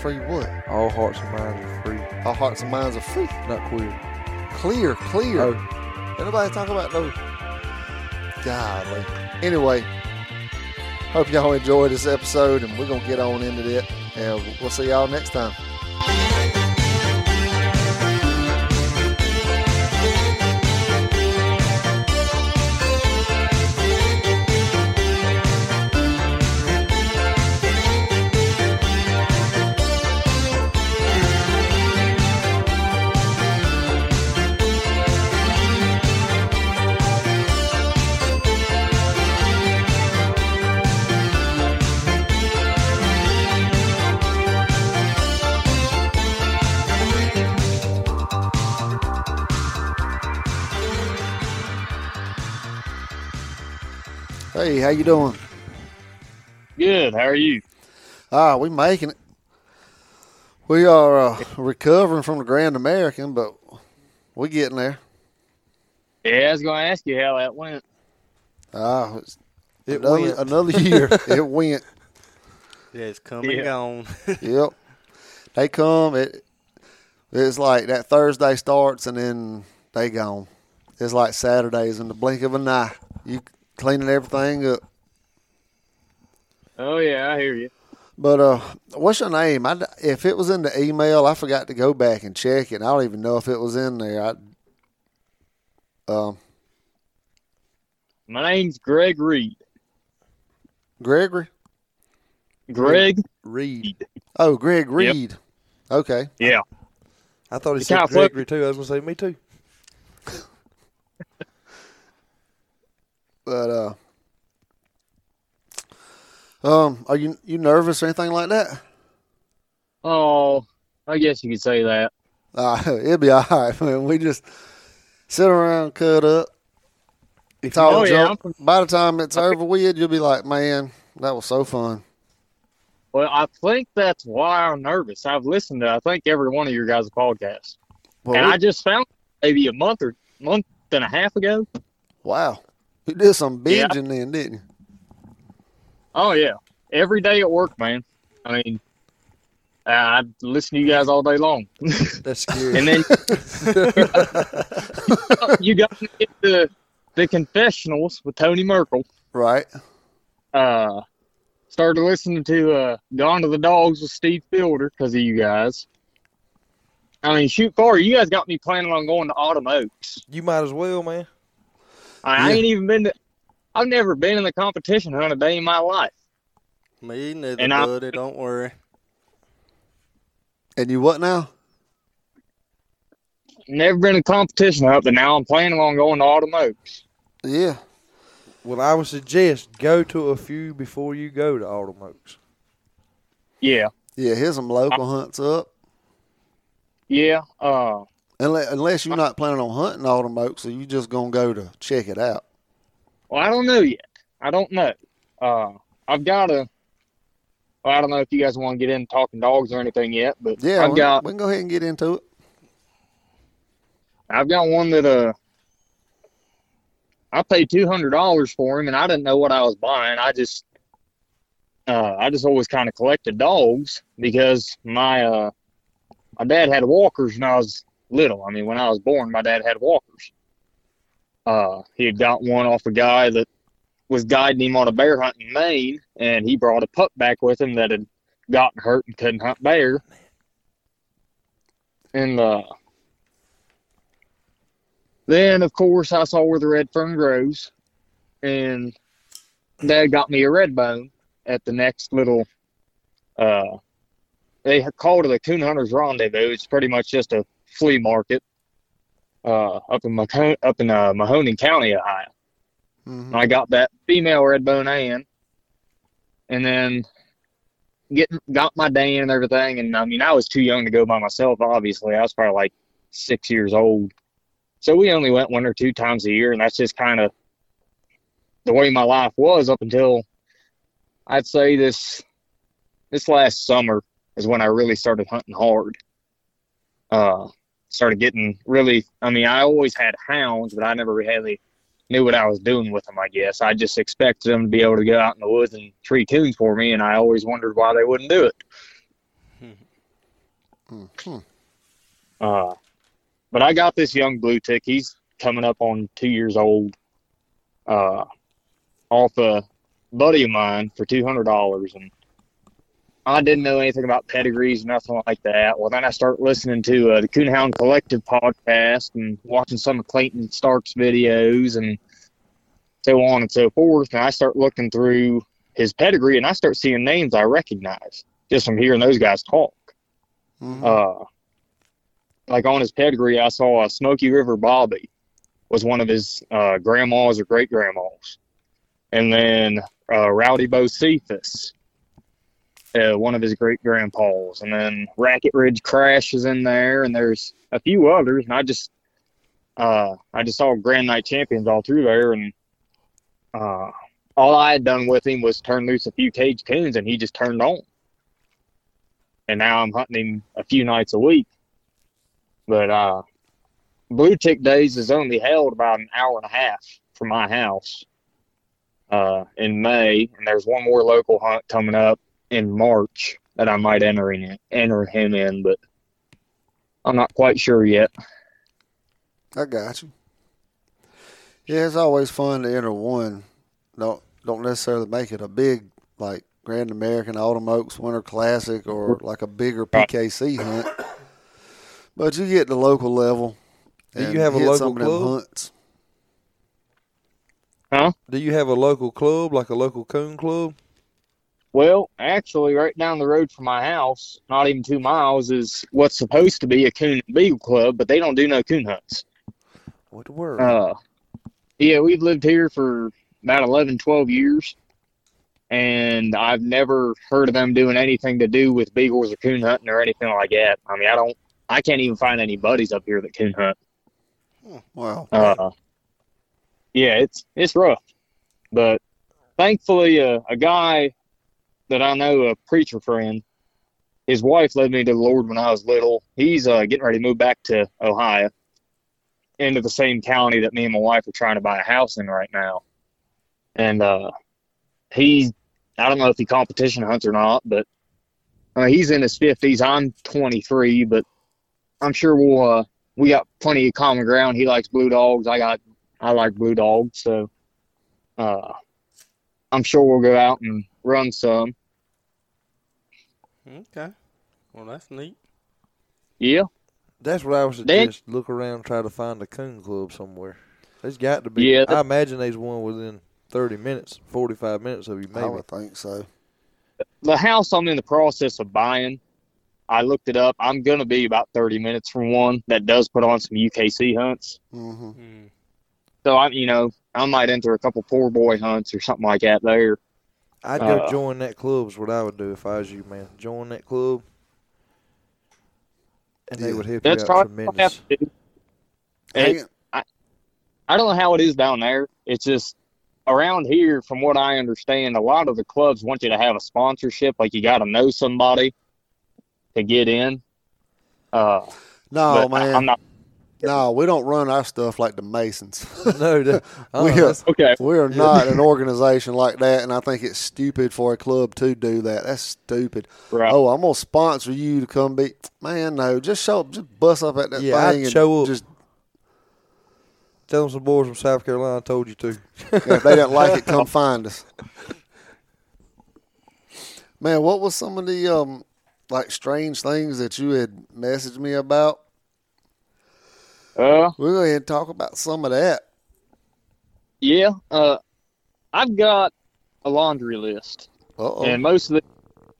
S1: free what?
S2: All hearts and minds are free.
S1: All hearts and minds are free.
S2: Not queer.
S1: Clear, clear.
S2: Oh,
S1: Anybody talk about no? Golly. Anyway, hope y'all enjoyed this episode, and we're gonna get on into it. And we'll see y'all next time. You doing?
S4: Good. How are you?
S1: Ah, we making it. We are uh, recovering from the Grand American, but we getting there.
S4: Yeah, I was going to ask you how that went.
S1: Ah, it's
S2: it
S1: another,
S2: went.
S1: another year. it went.
S3: Yeah, it's coming and
S4: Yeah.
S3: gone.
S1: Yep. They come. It. It's like that Thursday starts and then they gone. It's like Saturdays in the blink of an eye. You cleaning everything up.
S4: Oh yeah, I hear you.
S1: But uh, what's your name? I, if it was in the email, I forgot to go back and check it. I don't even know if it was in there. I, um,
S4: My name's Greg Reed.
S1: Gregory.
S4: Greg.
S2: Reed.
S1: Oh, Greg Reed. Okay.
S4: Yeah.
S2: I thought he
S4: It's
S2: said. Gregory too. I was gonna say me too.
S1: But uh, um, are you you nervous or anything like that?
S4: Oh, I guess you could say that.
S1: Uh, it'll be all right, man. We just sit around, cut up,
S2: If
S1: talk
S4: Oh, yeah.
S1: By the time it's over with, you'll be like, man, that was so fun.
S4: Well, I think that's why I'm nervous. I've listened to I think every one of your guys' podcasts,
S1: Well,
S4: and
S1: we-
S4: I just found maybe a month or month and a half ago.
S1: wow, you did some
S4: Yeah.
S1: binging then, didn't you?
S4: Oh yeah, every day at work, man. I mean, I listen to you guys all day long,
S2: That's scary.
S4: and then you got to get the the confessionals with Tony Merkel.
S1: Right.
S4: uh started listening to uh Gone to the Dogs with Steve Fielder because of you guys. I mean, shoot far, you guys got me planning on going to Autumn Oaks.
S2: you might as well, man.
S4: I, I
S1: Yeah.
S4: ain't even been to. I've never been in the competition hunt a day in my life.
S3: Me neither,
S4: And I-
S3: buddy. Don't worry.
S1: And you what now?
S4: Never been in a competition hunt, but now I'm planning on going to Autumn Oaks.
S1: Yeah.
S2: Well, I would suggest go to a few before you go to Autumn Oaks.
S4: Yeah,
S1: Yeah, here's some local hunts up.
S4: yeah. Uh,
S1: Unless, unless you're not planning on hunting autumn oaks, so you're just gonna go to check it out.
S4: well, I don't know yet. I don't know. Uh, I've got a. Well, I don't know if you guys want to get into talking dogs or anything yet, but
S1: Yeah,
S4: I've
S1: we,
S4: got
S1: we can go ahead and get into it.
S4: I've got one that uh I paid two hundred dollars for him and I didn't know what I was buying. I just uh I just always kinda collected dogs because my uh my dad had walkers and I was little. I mean when I was born my dad had walkers. Uh he had got one off a guy that was guiding him on a bear hunt in Maine and he brought a pup back with him that had gotten hurt and couldn't hunt bear. And uh, then, of course, I saw where the red fern grows, and Dad got me a red bone at the next little. Uh, they called it a coon hunters rendezvous. It's pretty much just a flea market uh, up in Maco- up in uh, Mahoning County, Ohio.
S1: Mhm.
S4: I got that female red bone and then getting got my day and everything. And I mean, I was too young to go by myself. Obviously, I was probably like six years old, so we only went one or two times a year, and that's just kind of the way my life was up until I'd say this this last summer is when I really started hunting hard. Uh, started getting really. I mean, I always had hounds, but I never really knew what I was doing with them. I guess I just expected them to be able to go out in the woods and tree coons for me, and I always wondered why they wouldn't do it.
S1: Mhm.
S4: Uh, but I got this young blue tick. He's coming up on two years old. Uh, off a buddy of mine for two hundred dollars, and I didn't know anything about pedigrees, nothing like that. Well, then I start listening to uh, the Coonhound Collective podcast and watching some of Clayton Stark's videos and so on and so forth. And I start looking through his pedigree, and I start seeing names I recognize just from hearing those guys talk.
S1: Mhm.
S4: Uh, like on his pedigree, I saw a Smoky River Bobby was one of his uh, grandmas or great grandmas, and then uh, Rowdy Bo Cephas, uh, one of his great grandpas, and then Racket Ridge Crash is in there, and there's a few others, and I just uh, I just saw Grand Nite Champions all through there, and uh, all I had done with him was turn loose a few cage coons, and he just turned on. And now I'm hunting him a few nights a week. But uh, Blue Tick Days is only held about an hour and a half from my house uh, in May, and there's one more local hunt coming up in March that I might enter in, enter him in, but I'm not quite sure yet.
S1: I got you. Yeah, it's always fun to enter one. Don't don't necessarily make it a big like Grand American Autumn Oaks Winter Classic or like a bigger PKC hunt. But you get the local level.
S2: Do you
S1: and
S2: have a local
S1: some of them
S2: club?
S1: hunts. Huh?
S2: Do you have a local club, like a local coon club?
S4: Well, actually, right down the road from my house, not even two miles, is what's supposed to be a coon and beagle club, but they don't do no coon hunts.
S2: What the word?
S4: Uh, yeah, we've lived here for about 11, 12 years, and I've never heard of them doing anything to do with beagles or coon hunting or anything like that. I mean, I don't, I can't even find any buddies up here that coon hunt.
S1: Wow.
S4: Uh, yeah, it's it's rough, but thankfully, uh, a guy that I know, a preacher friend, his wife led me to the Lord when I was little. He's uh, getting ready to move back to Ohio, into the same county that me and my wife are trying to buy a house in right now, and uh, he's I don't know if he competition hunts or not, but uh, he's in his fifties. I'm 23, but I'm sure we'll uh, we got plenty of common ground. He likes blue dogs. I got I like blue dogs, so uh, I'm sure we'll go out and run some.
S3: Okay. Well, that's neat.
S4: Yeah,
S2: That's what I was
S4: They-
S2: suggest. Look around, try to find a coon club somewhere. There's got to be.
S4: Yeah,
S2: I imagine there's one within thirty minutes, forty-five minutes of you,
S1: I
S2: maybe.
S1: would think so.
S4: the house I'm in the process of buying. I looked it up. I'm gonna be about 30 minutes from one that does put on some UKC hunts.
S1: Mm-hmm.
S3: Mm.
S4: So I'm, you know, I might enter a couple poor boy hunts or something like that there.
S2: I'd go
S4: Uh,
S2: join that club. Is what I would do if I was you, man. Join that club, and they would help
S4: That's
S2: you out
S4: probably what I have
S2: tremendous.
S4: to do. It- I don't know how it is down there. It's just around here, from what I understand, a lot of the clubs want you to have a sponsorship. Like you got to know somebody to get in. Uh,
S1: No,
S4: but I-
S1: man.
S4: I'm not
S1: No, we don't run our stuff like the Masons.
S2: no, that, uh,
S1: We are-
S4: okay.
S1: we are not an organization like that, and I think it's stupid for a club to do that. That's stupid.
S4: Right.
S1: Oh, I'm gonna sponsor you to come be man. No, just show up, just bust up at that
S2: Yeah, I'd
S1: thing and
S2: show up.
S1: just
S2: tell them some boys from South Carolina told you to.
S1: if they don't like it, come find us. Man, what was some of the um like strange things that you had messaged me about?
S4: Uh,
S1: We'll go ahead and talk about some of that.
S4: yeah. Uh, I've got a laundry list,
S1: Uh oh.
S4: and most of it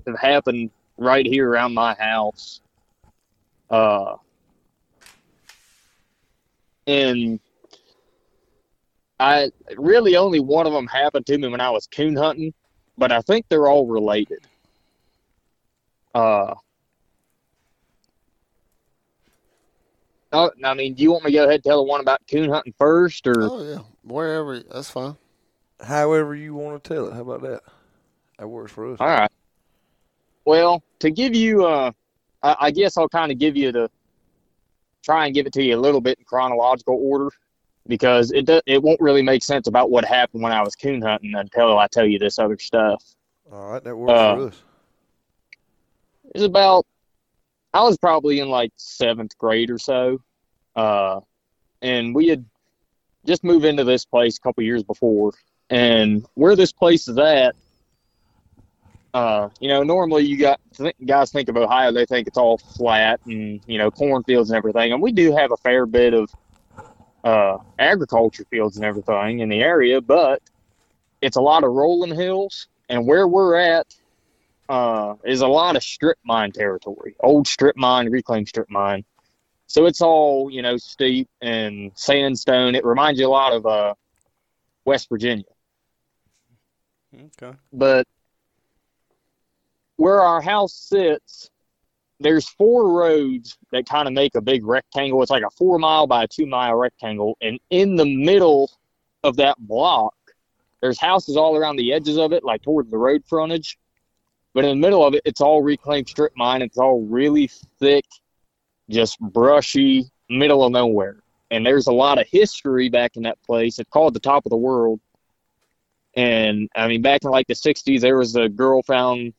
S4: have happened right here around my house. Uh, and I really only one of them happened to me when I was coon hunting, but I think they're all related. Uh, I mean, do you want me to go ahead and tell the one about coon hunting first, or
S1: Oh yeah. Wherever that's fine.
S2: However you want to tell it. How about that? That works for us.
S4: All right. Well, to give you, uh, I, I guess I'll kind of give you the, try and give it to you a little bit in chronological order, because it do, it won't really make sense about what happened when I was coon hunting until I tell you this other stuff.
S2: All right, that works
S4: Uh,
S2: for us.
S4: It was about, I was probably in like seventh grade or so, uh, and we had just moved into this place a couple years before, and where this place is at, uh, you know, normally you got th- guys think of Ohio, they think it's all flat and you know cornfields and everything, and we do have a fair bit of uh, agriculture fields and everything in the area, but it's a lot of rolling hills, and where we're at uh, is a lot of strip mine territory, old strip mine, reclaimed strip mine. So it's all you know steep and sandstone. It reminds you a lot of uh, West Virginia
S3: Okay.
S4: but where our house sits, there's four roads that kind of make a big rectangle. It's like a four mile by a two mile rectangle, and in the middle of that block, there's houses all around the edges of it, like towards the road frontage. But in the middle of it, it's all reclaimed strip mine. It's all really thick, just brushy, middle of nowhere. And there's a lot of history back in that place. It's called the top of the world. And I mean, back in like the '60s, there was a girl found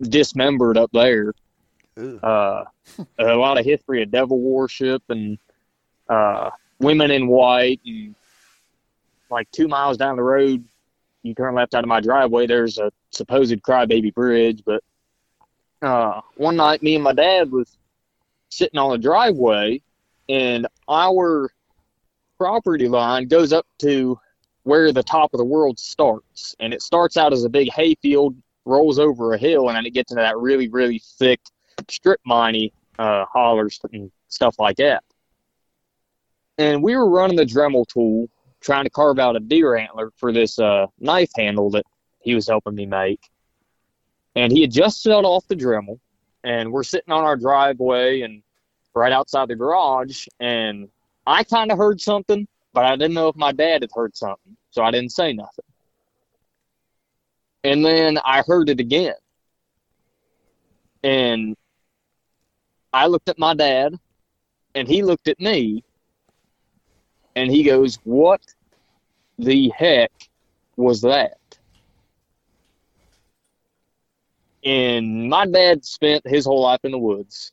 S4: dismembered up there. Uh, a lot of history of devil worship and uh, women in white. And like two miles down the road, you turn left out of my driveway. There's a supposed crybaby bridge. But uh, one night, me and my dad was sitting on the driveway, and our property line goes up to where the top of the world starts. And it starts out as a big hayfield, rolls over a hill, and then it gets into that really, really thick strip miney uh, hollers and stuff like that. And we were running the Dremel tool, trying to carve out a deer antler for this uh, knife handle that he was helping me make. And he had just set off the Dremel, and we're sitting on our driveway and right outside the garage, and I kind of heard something, but I didn't know if my dad had heard something, so I didn't say nothing. And then I heard it again. And I looked at my dad, and he looked at me, and he goes, What the heck was that? And my dad spent his whole life in the woods,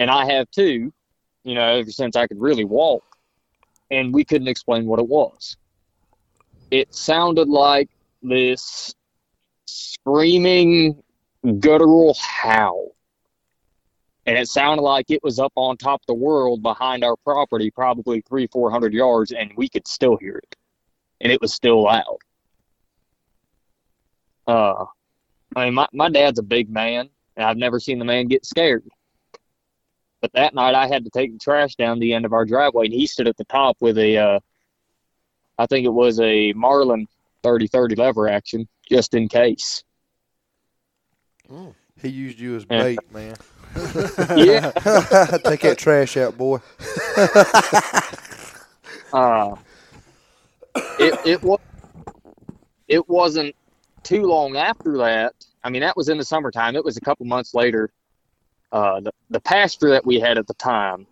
S4: and I have too, you know, ever since I could really walk, and we couldn't explain what it was. It sounded like this screaming, guttural howl. And it sounded like it was up on top of the world behind our property, probably three, four hundred yards, and we could still hear it. And it was still loud. Uh, I mean, my, my dad's a big man, and I've never seen the man get scared. But that night, I had to take the trash down the end of our driveway, and he stood at the top with a, uh, I think it was a Marlin 30-30 lever action, just in case.
S2: He used you as
S4: Yeah.
S2: bait, man.
S4: Yeah.
S2: Take that trash out, boy.
S4: Uh, it it was it wasn't too long after that. I mean, that was in the summertime. It was a couple months later. Uh, the the pastor that we had at the time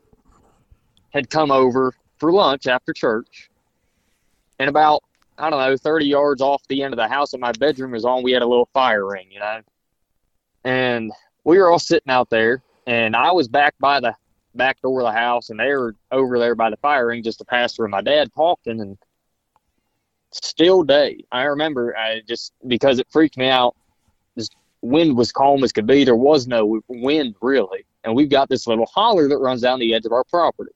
S4: had come over for lunch after church, and about I don't know thirty yards off the end of the house that my bedroom was on, we had a little fire ring, you know, and we were all sitting out there, and I was back by the back door of the house, and they were over there by the fire just the pastor and my dad talking, and still day. I remember I just because it freaked me out. Just wind was calm as could be. There was no wind really, and we've got this little holler that runs down the edge of our property.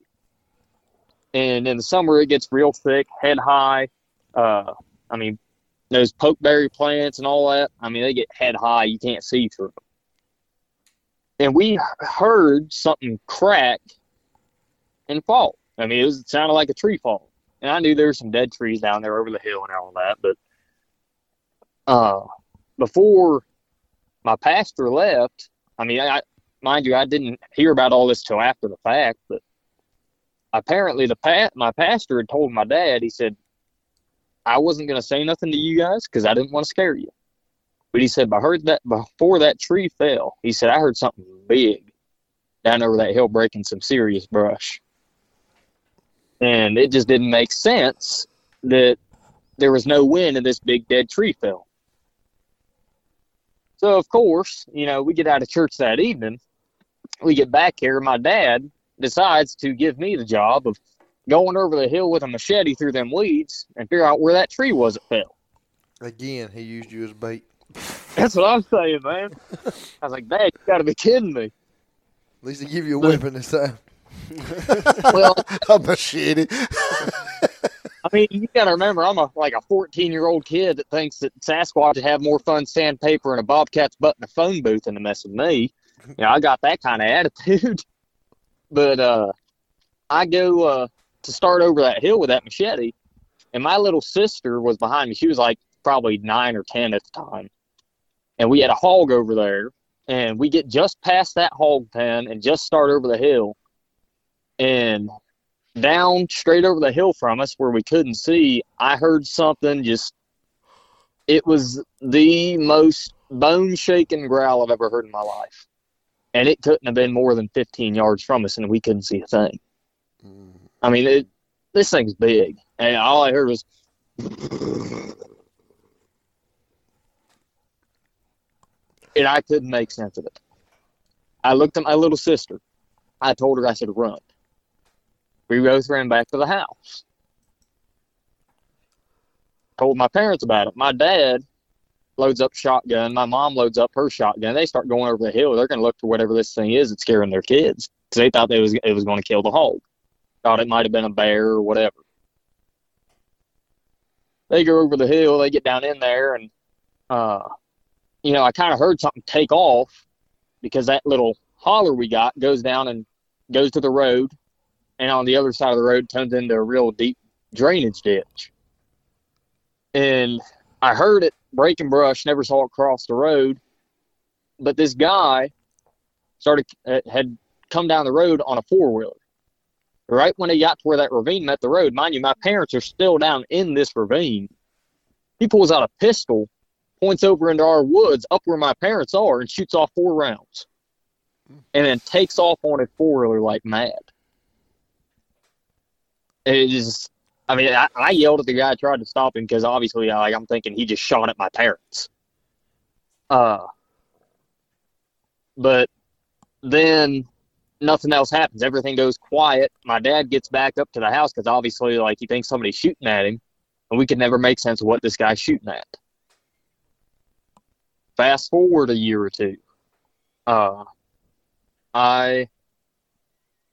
S4: And in the summer, it gets real thick, head high. Uh, I mean, those pokeberry plants and all that. I mean, they get head high. You can't see through them. And we heard something crack and fall. I mean, it, was, it sounded like a tree fall. And I knew there were some dead trees down there over the hill and all that. But uh, before my pastor left, I mean, I, mind you, I didn't hear about all this till after the fact, but apparently the pa- my pastor had told my dad, he said, I wasn't going to say nothing to you guys because I didn't want to scare you. But he said, I heard that before that tree fell, he said, I heard something big down over that hill breaking some serious brush. And it just didn't make sense that there was no wind and this big dead tree fell. So, of course, you know, we get out of church that evening. We get back here. My dad decides to give me the job of going over the hill with a machete through them weeds and figure out where that tree was that fell.
S2: Again, he used you as bait.
S4: That's what I'm saying, man. I was like, Dad, you got to be kidding me.
S2: At least they give you a weapon this time.
S4: Well,
S1: a machete.
S4: I mean, you got to remember, I'm a like a 14 year old kid that thinks that Sasquatch would have more fun sandpaper and a Bobcat's butt in a phone booth than to mess with me. You know, I got that kind of attitude. But uh, I go uh, to start over that hill with that machete, and my little sister was behind me. She was like probably nine or 10 at the time. And we had a hog over there, and we get just past that hog pen and just start over the hill. And down straight over the hill from us where we couldn't see, I heard something just it was the most bone shaking growl I've ever heard in my life. And it couldn't have been more than 15 yards from us, and we couldn't see a thing. Mm. I mean, it, this thing's big. And all I heard was. And I couldn't make sense of it. I looked at my little sister. I told her, I said, run. We both ran back to the house. Told my parents about it. My dad loads up shotgun. My mom loads up her shotgun. They start going over the hill. They're going to look for whatever this thing is that's scaring their kids because they thought they was it was going to kill the hog. Thought it might have been a bear or whatever. They go over the hill. They get down in there, and uh, you know, I kind of heard something take off because that little holler we got goes down and goes to the road, and on the other side of the road turns into a real deep drainage ditch. And I heard it breaking brush, never saw it cross the road, but this guy started uh, had come down the road on a four wheeler. Right when he got to where that ravine met the road, mind you, my parents are still down in this ravine. He pulls out a pistol, points over into our woods up where my parents are, and shoots off four rounds. And then takes off on a four wheeler like mad. It just, I mean, I, I yelled at the guy, tried to stop him because obviously, like, I'm thinking he just shot at my parents. Uh, but then nothing else happens. Everything goes quiet. My dad gets back up to the house because obviously, like, he thinks somebody's shooting at him, and we could never make sense of what this guy's shooting at. Fast forward a year or two. Uh, I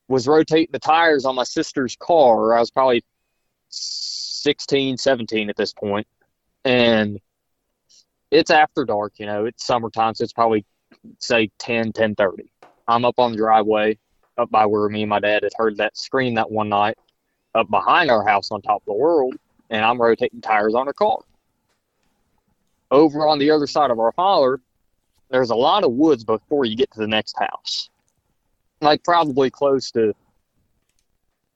S4: was rotating the tires on my sister's car. I was probably 16, 17 at this point, and it's after dark. You know, it's summertime, so it's probably say 10, 10.30. I'm up on the driveway up by where me and my dad had heard that scream that one night up behind our house on top of the world, and I'm rotating tires on her car. Over on the other side of our holler, there's a lot of woods before you get to the next house. Like probably close to,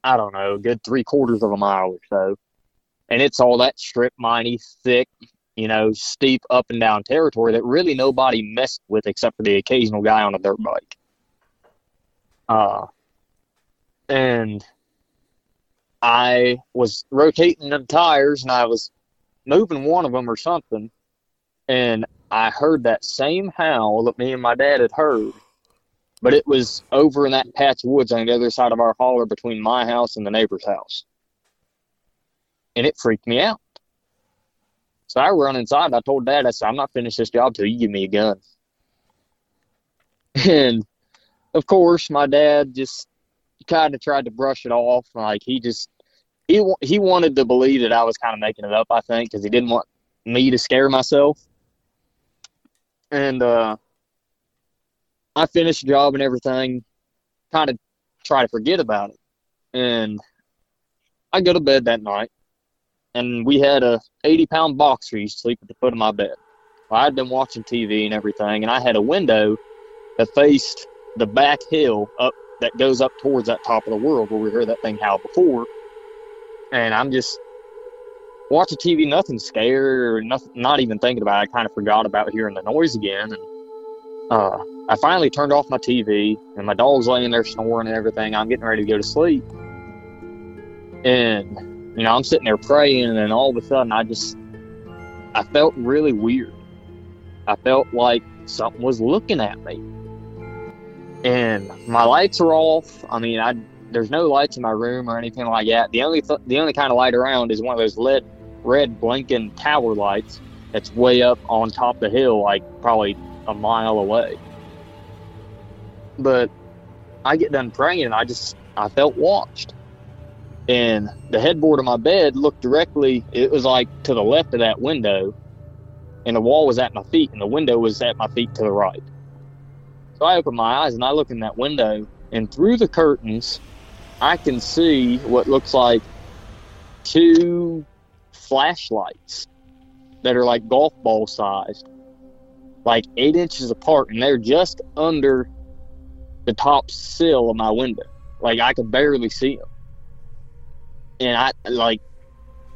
S4: I don't know, a good three quarters of a mile or so. And it's all that strip miney, thick, you know, steep up and down territory that really nobody messed with except for the occasional guy on a dirt bike. Uh, and I was rotating the tires and I was moving one of them or something, and I heard that same howl that me and my dad had heard, but it was over in that patch of woods on the other side of our holler between my house and the neighbor's house. And it freaked me out. So I run inside and I told dad, I said, I'm not finished this job till you give me a gun. And of course, my dad just kind of tried to brush it off. Like he just he he wanted to believe that I was kind of making it up. I think because he didn't want me to scare myself. And uh, I finished the job and everything, kind of try to forget about it. And I go to bed that night, and we had a 80 pound boxer used to sleep at the foot of my bed. Well, I'd been watching TV and everything, and I had a window that faced the back hill up that goes up towards that top of the world where we heard that thing howl before. And I'm just watching TV, nothing scared or nothing, not even thinking about it. I kind of forgot about hearing the noise again. And uh, I finally turned off my TV, and my dog's laying there snoring and everything. I'm getting ready to go to sleep. And, you know, I'm sitting there praying, and all of a sudden, I just, I felt really weird. I felt like something was looking at me. And my lights are off. I mean, I there's no lights in my room or anything like that. The only th- the only kind of light around is one of those red red blinking tower lights that's way up on top of the hill, like probably a mile away. But I get done praying, and I just I felt watched. And the headboard of my bed looked directly. It was like to the left of that window, and the wall was at my feet, and the window was at my feet to the right. So I open my eyes and I look in that window, and through the curtains, I can see what looks like two flashlights that are like golf ball sized, like eight inches apart, and they're just under the top sill of my window. Like I could barely see them, and I like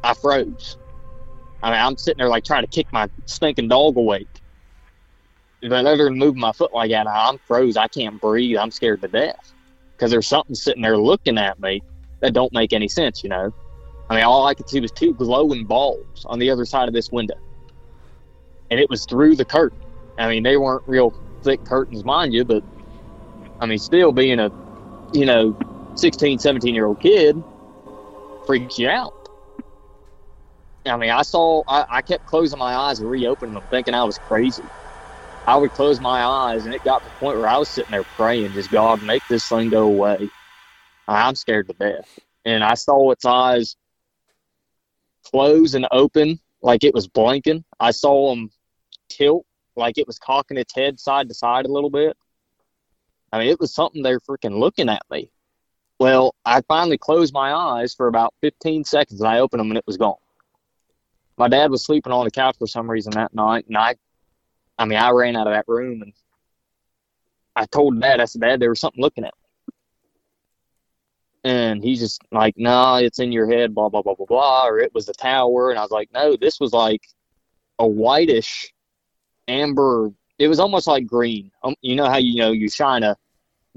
S4: I froze. I mean, I'm sitting there like trying to kick my stinking dog awake. If I ever move my foot like that, I'm froze. I can't breathe. I'm scared to death because there's something sitting there looking at me that don't make any sense. You know, I mean, all I could see was two glowing balls on the other side of this window, and it was through the curtain. I mean, they weren't real thick curtains, mind you, but I mean, still being a you know 16, 17 year old kid freaks you out. I mean, I saw, I, I kept closing my eyes and reopening them, thinking I was crazy. I would close my eyes, and it got to the point where I was sitting there praying, just God, make this thing go away. I'm scared to death. And I saw its eyes close and open like it was blinking. I saw them tilt like it was cocking its head side to side a little bit. I mean, it was something they were freaking looking at me. Well, I finally closed my eyes for about 15 seconds, and I opened them, and it was gone my dad was sleeping on the couch for some reason that night, and I, I mean, I ran out of that room and I told dad, I said, Dad, there was something looking at me. And he's just like, nah, it's in your head, blah, blah, blah, blah, blah, or it was the tower. And I was like, no, this was like a whitish amber. It was almost like green. Um, you know how, you know, you shine a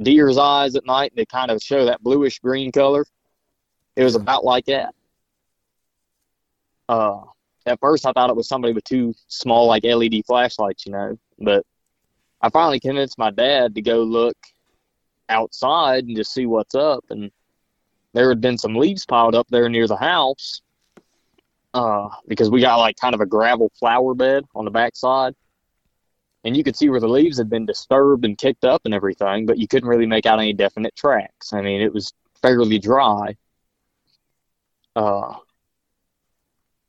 S4: deer's eyes at night and they kind of show that bluish green color? It was about like that. Uh, at first I thought it was somebody with two small like LED flashlights, you know. But I finally convinced my dad to go look outside and just see what's up and there had been some leaves piled up there near the house. Uh, because we got like kind of a gravel flower bed on the back side. And you could see where the leaves had been disturbed and kicked up and everything, but you couldn't really make out any definite tracks. I mean, it was fairly dry. Uh,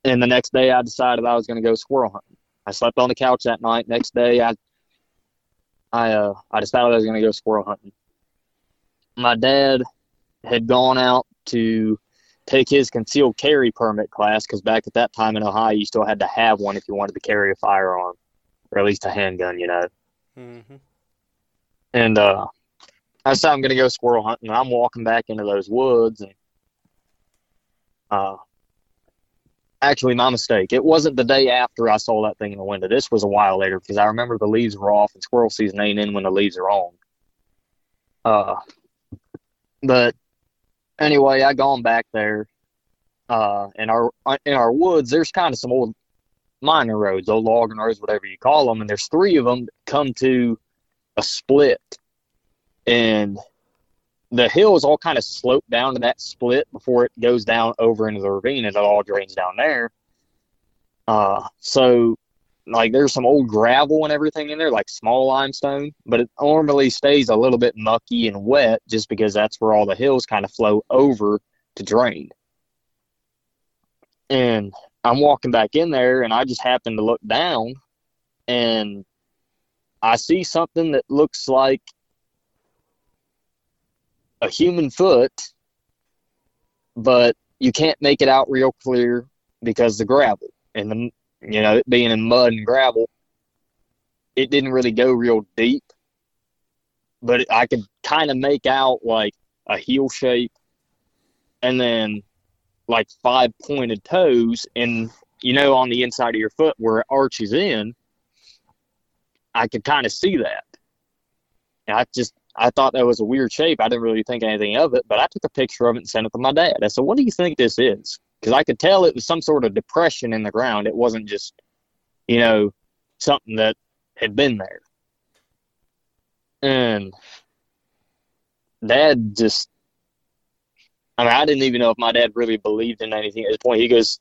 S4: and the next day, I decided I was going to go squirrel hunting. I slept on the couch that night. Next day, I I uh, I decided I was going to go squirrel hunting. My dad had gone out to take his concealed carry permit class because back at that time in Ohio, you still had to have one if you wanted to carry a firearm, or at least a handgun, you know.
S2: Mm-hmm.
S4: And uh, I decided I'm going to go squirrel hunting. I'm walking back into those woods, and uh, actually my mistake. It wasn't the day after I saw that thing in the window. This was a while later because I remember the leaves were off and squirrel season ain't in when the leaves are on. Uh, but anyway, I gone back there. Uh, in our in our woods, there's kind of some old minor roads, old logging roads, whatever you call them, and there's three of them that come to a split, and the hills all kind of slope down to that split before it goes down over into the ravine and it all drains down there. Uh, so like there's some old gravel and everything in there, like small limestone, but it normally stays a little bit mucky and wet just because that's where all the hills kind of flow over to drain. And I'm walking back in there and I just happen to look down and I see something that looks like a human foot, but you can't make it out real clear because the gravel and the you know being in mud and gravel, it didn't really go real deep. But I could kind of make out like a heel shape, and then like five pointed toes, and you know on the inside of your foot where it arches in. I could kind of see that. And I just I thought that was a weird shape. I didn't really think anything of it, but I took a picture of it and sent it to my dad. I said, "What do you think this is?" Because I could tell it was some sort of depression in the ground. It wasn't just, you know, something that had been there. And dad just, I mean, I didn't even know if my dad really believed in anything at this point. He goes,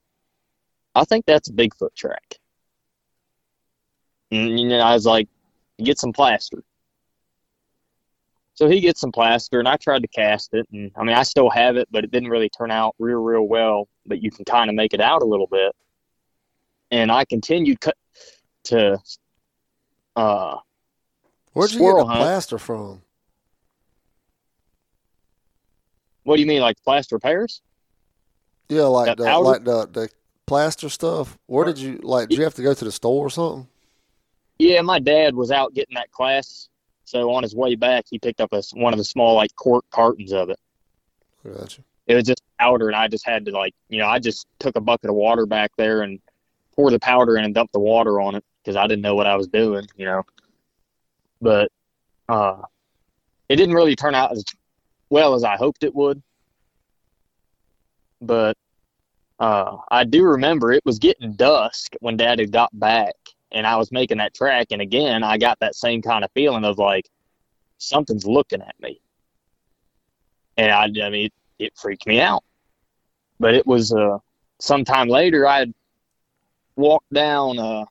S4: "I think that's a Bigfoot track." And you know, I was like, "Get some plaster." So he gets some plaster, and I tried to cast it, and I mean, I still have it, but it didn't really turn out real, real well. But you can kind of make it out a little bit. And I continued cut to. Uh,
S1: Where'd you get the
S4: hunt.
S1: plaster from?
S4: what do you mean, like plaster repairs?
S1: Yeah, like the like the the plaster stuff. Where did you like? Did you have to go to the store or something?
S4: Yeah, my dad was out getting that class, so on his way back, he picked up a, one of the small like quart cartons of it.
S1: Gotcha.
S4: it was just powder and I just had to like you know I just took a bucket of water back there and poured the powder in and dumped the water on it because I didn't know what I was doing you know but uh it didn't really turn out as well as I hoped it would but uh I do remember it was getting dusk when dad had got back and I was making that track and again I got that same kind of feeling of like something's looking at me and I, I mean, it, it freaked me out. But it was uh, sometime later, I had walked down uh,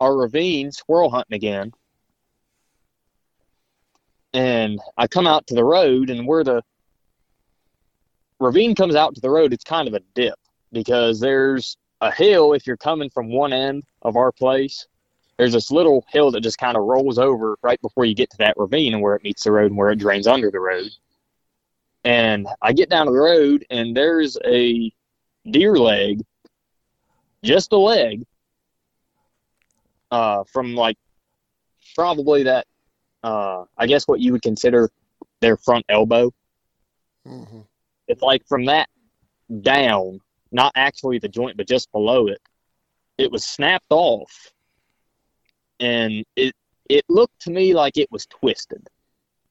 S4: our ravine squirrel hunting again. And I come out to the road, and where the ravine comes out to the road, it's kind of a dip because there's a hill if you're coming from one end of our place. There's this little hill that just kind of rolls over right before you get to that ravine and where it meets the road and where it drains under the road. And I get down to the road, and there's a deer leg, just a leg, uh, from like probably that, uh, I guess what you would consider their front elbow.
S1: hmm
S4: It's like from that down, not actually the joint, but just below it. It was snapped off, and it it looked to me like it was twisted,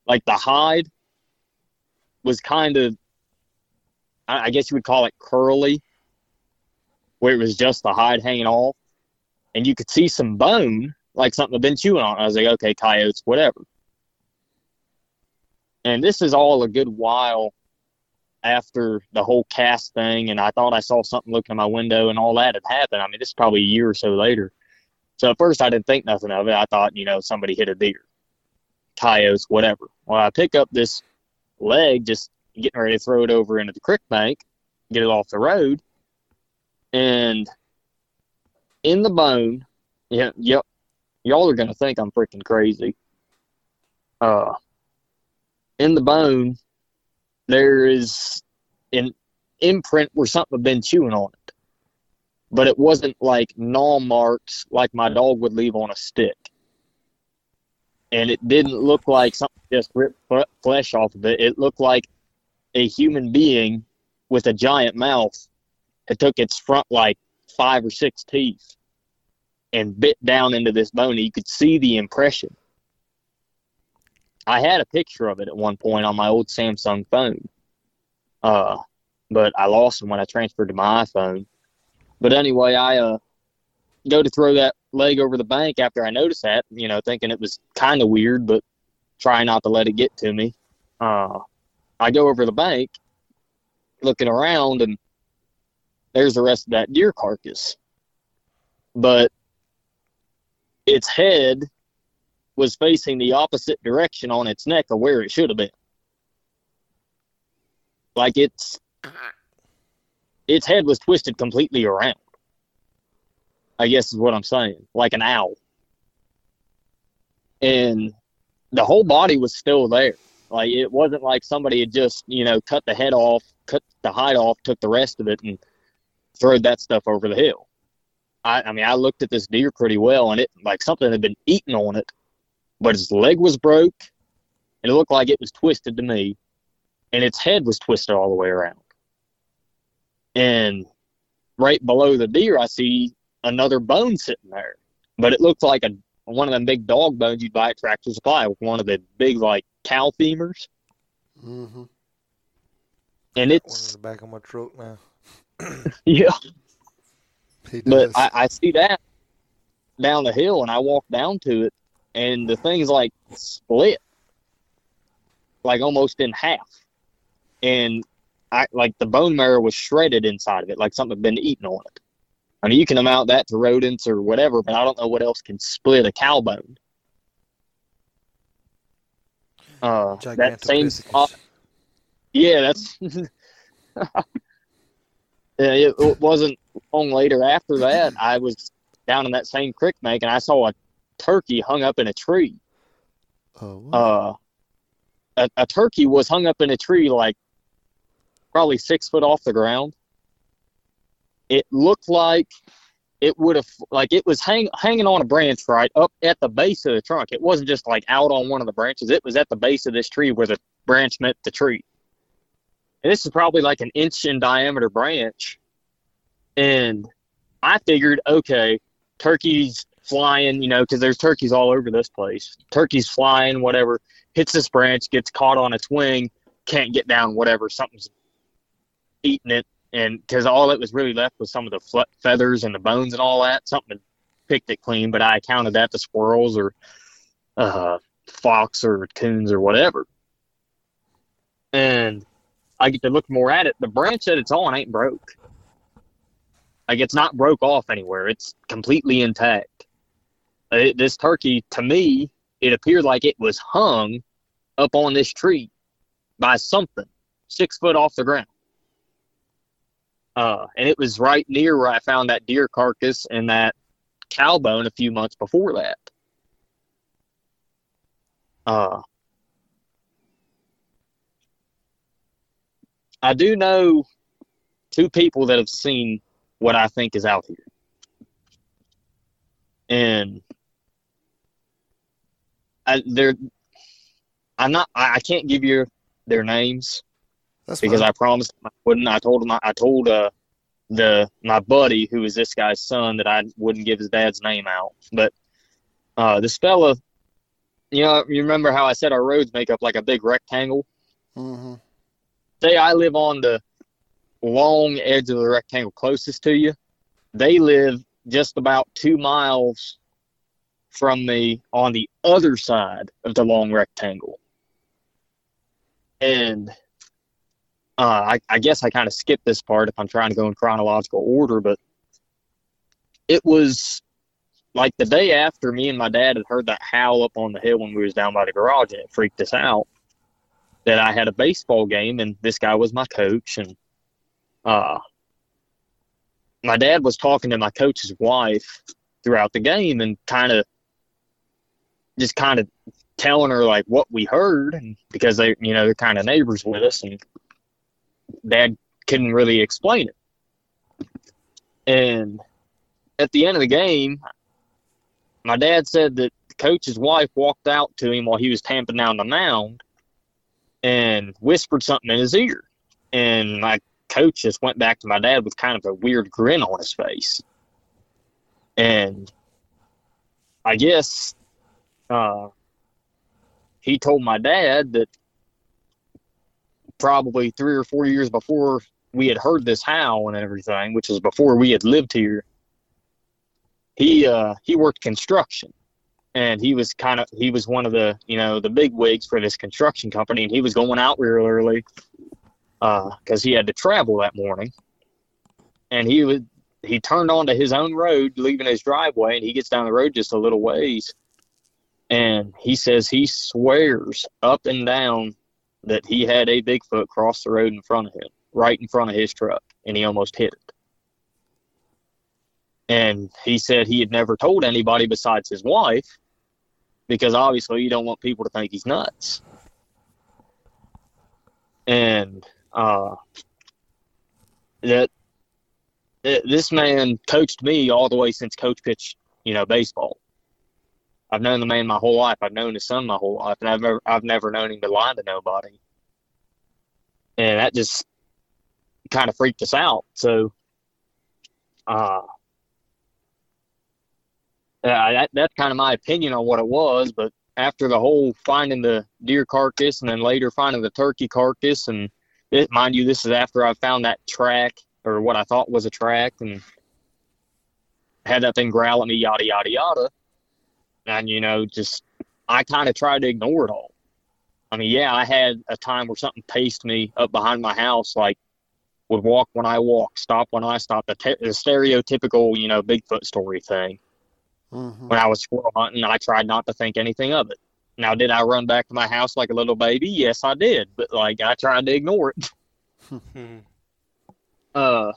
S4: like the hide was kind of, I guess you would call it curly, where it was just the hide hanging off, and you could see some bone, like something had been chewing on. I was like, okay, coyotes, whatever. And this is all a good while after the whole cast thing, and I thought I saw something looking at my window, and all that had happened. I mean, this is probably a year or so later. So at first, I didn't think nothing of it. I thought, you know, somebody hit a deer, coyotes, whatever. Well, I pick up this leg, just getting ready to throw it over into the creek bank, get it off the road, and in the bone, yeah, yep, y'all are gonna think I'm freaking crazy. Uh, in the bone, there is an imprint where something had been chewing on it, but it wasn't like gnaw marks like my dog would leave on a stick and it didn't look like something just ripped flesh off of it. It looked like a human being with a giant mouth that took its front like five or six teeth and bit down into this bone. You could see the impression. I had a picture of it at one point on my old Samsung phone, uh, but I lost it when I transferred to my iPhone. But anyway, I uh, go to throw that leg over the bank after I noticed that, you know, thinking it was kind of weird, but try not to let it get to me. Uh, I go over the bank, looking around, and there's the rest of that deer carcass. But its head was facing the opposite direction on its neck of where it should have been. Like it's its head was twisted completely around. I guess is what I'm saying, like an owl. And the whole body was still there. Like it wasn't like somebody had just, you know, cut the head off, cut the hide off, took the rest of it and threw that stuff over the hill. I, I mean, I looked at this deer pretty well and it like something had been eaten on it, but its leg was broke and it looked like it was twisted to me and its head was twisted all the way around. And right below the deer, I see another bone sitting there, but it looked like a one of them big dog bones you'd buy at Tractor Supply with one of the big like cow femurs,
S1: Mm-hmm.
S4: and it's
S2: the back of my truck now.
S4: yeah. But. I, I see that down the hill, and I walk down to it, and the thing's like split, like almost in half, and I like the bone marrow was shredded inside of it, like something had been eaten on it. I mean, you can amount that to rodents or whatever, but I don't know what else can split a cow bone. Uh, that same spot, yeah, that's. yeah, it, it wasn't long later after that. I was down in that same creek bank and I saw a turkey hung up in a tree.
S1: oh, wow.
S4: Uh, a, a turkey was hung up in a tree like probably six foot off the ground. It looked like it would have like it was hang, hanging on a branch right up at the base of the trunk. It wasn't just like out on one of the branches. It was at the base of this tree where the branch met the tree. And this is probably like an inch in diameter branch. And I figured, okay, turkeys flying, you know, because there's turkeys all over this place. Turkeys flying, whatever, hits this branch, gets caught on its wing, can't get down, whatever. Something's eating it. And because all that was really left was some of the fle- feathers and the bones and all that. Something picked it clean, but I accounted that to squirrels or uh, fox or coons or whatever. And I get to look more at it. The branch that it's on ain't broke. Like it's not broke off anywhere. It's completely intact. It, this turkey, to me, it appeared like it was hung up on this tree by something six foot off the ground. Uh, and it was right near where I found that deer carcass and that cow bone a few months before that. Uh, I do know two people that have seen what I think is out here. And I, they're, I'm not, I, I can't give you their names
S1: That's
S4: because
S1: fine.
S4: I promised I wouldn't. I told him I, I told uh the my buddy who is this guy's son that I wouldn't give his dad's name out. But uh this fella, you know, you remember how I said our roads make up like a big rectangle?
S1: Mhm.
S4: Say I live on the long edge of the rectangle closest to you. They live just about two miles from me on the other side of the long rectangle. And uh, I, I guess I kind of skipped this part if I'm trying to go in chronological order, but it was like the day after me and my dad had heard that howl up on the hill when we was down by the garage and it freaked us out that I had a baseball game and this guy was my coach and uh my dad was talking to my coach's wife throughout the game and kind of just kind of telling her like what we heard and because they you know they're kind of neighbors with us and dad couldn't really explain it. And at the end of the game my dad said that the coach's wife walked out to him while he was tamping down the mound and whispered something in his ear. And my coach just went back to my dad with kind of a weird grin on his face. And i guess uh, he told my dad that probably three or four years before we had heard this howl and everything, which was before we had lived here, he uh, he worked construction, and he was kind of he was one of the you know the big wigs for this construction company, and he was going out real early because he had to travel that morning, and he would he turned onto his own road, leaving his driveway, and he gets down the road just a little ways. And he says he swears up and down that he had a Bigfoot cross the road in front of him, right in front of his truck, and he almost hit it. And he said he had never told anybody besides his wife because obviously you don't want people to think he's nuts. And uh, that th- this man coached me all the way since coach pitched, you know, baseball. I've known the man my whole life. I've known his son my whole life, and I've never, I've never known him to lie to nobody. And that just kind of freaked us out. So, uh, yeah, that, that's kind of my opinion on what it was. But after the whole finding the deer carcass and then later finding the turkey carcass, and it, mind you, this is after I found that track or what I thought was a track and had that thing growl at me, yada, yada, yada. And, you know, just I kind of tried to ignore it all. I mean, yeah, I had a time where something paced me up behind my house, like would walk when I walk, stop when I stop, the, te- the stereotypical, you know, Bigfoot story thing.
S1: Mhm.
S4: When I was squirrel hunting, I tried not to think anything of it. Now, did I run back to my house like a little baby? Yes, I did. But like, I tried to ignore it. Uh,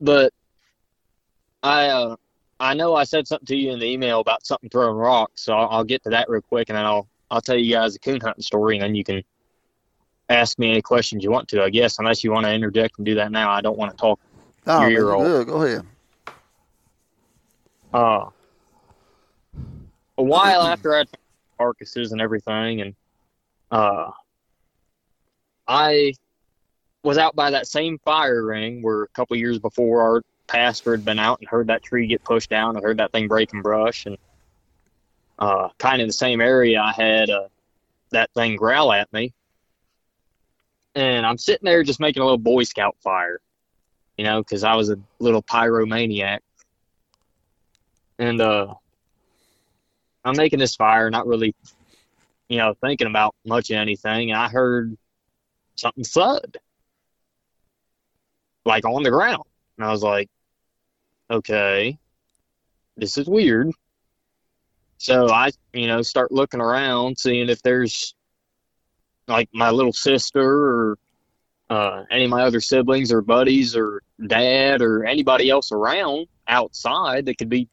S4: but I uh, I know I said something to you in the email about something throwing rocks, so I'll, I'll get to that real quick, and then I'll I'll tell you guys a coon hunting story, and then you can ask me any questions you want to. I guess unless you want to interject and do that now, I don't want to talk.
S1: Oh,
S4: Your
S1: man,
S4: year old.
S1: good. Go ahead.
S4: Uh, a while after found carcasses and everything, and uh, I was out by that same fire ring where a couple years before our pastor had been out and heard that tree get pushed down and heard that thing break and brush, and uh, kind of the same area, I had uh, that thing growl at me, and I'm sitting there just making a little Boy Scout fire, you know, because I was a little pyromaniac. And uh, I'm making this fire, not really, you know, thinking about much of anything, and I heard something thud, like on the ground, and I was like, okay, this is weird. So I, you know, start looking around, seeing if there's like my little sister or uh, any of my other siblings or buddies or dad or anybody else around outside that could be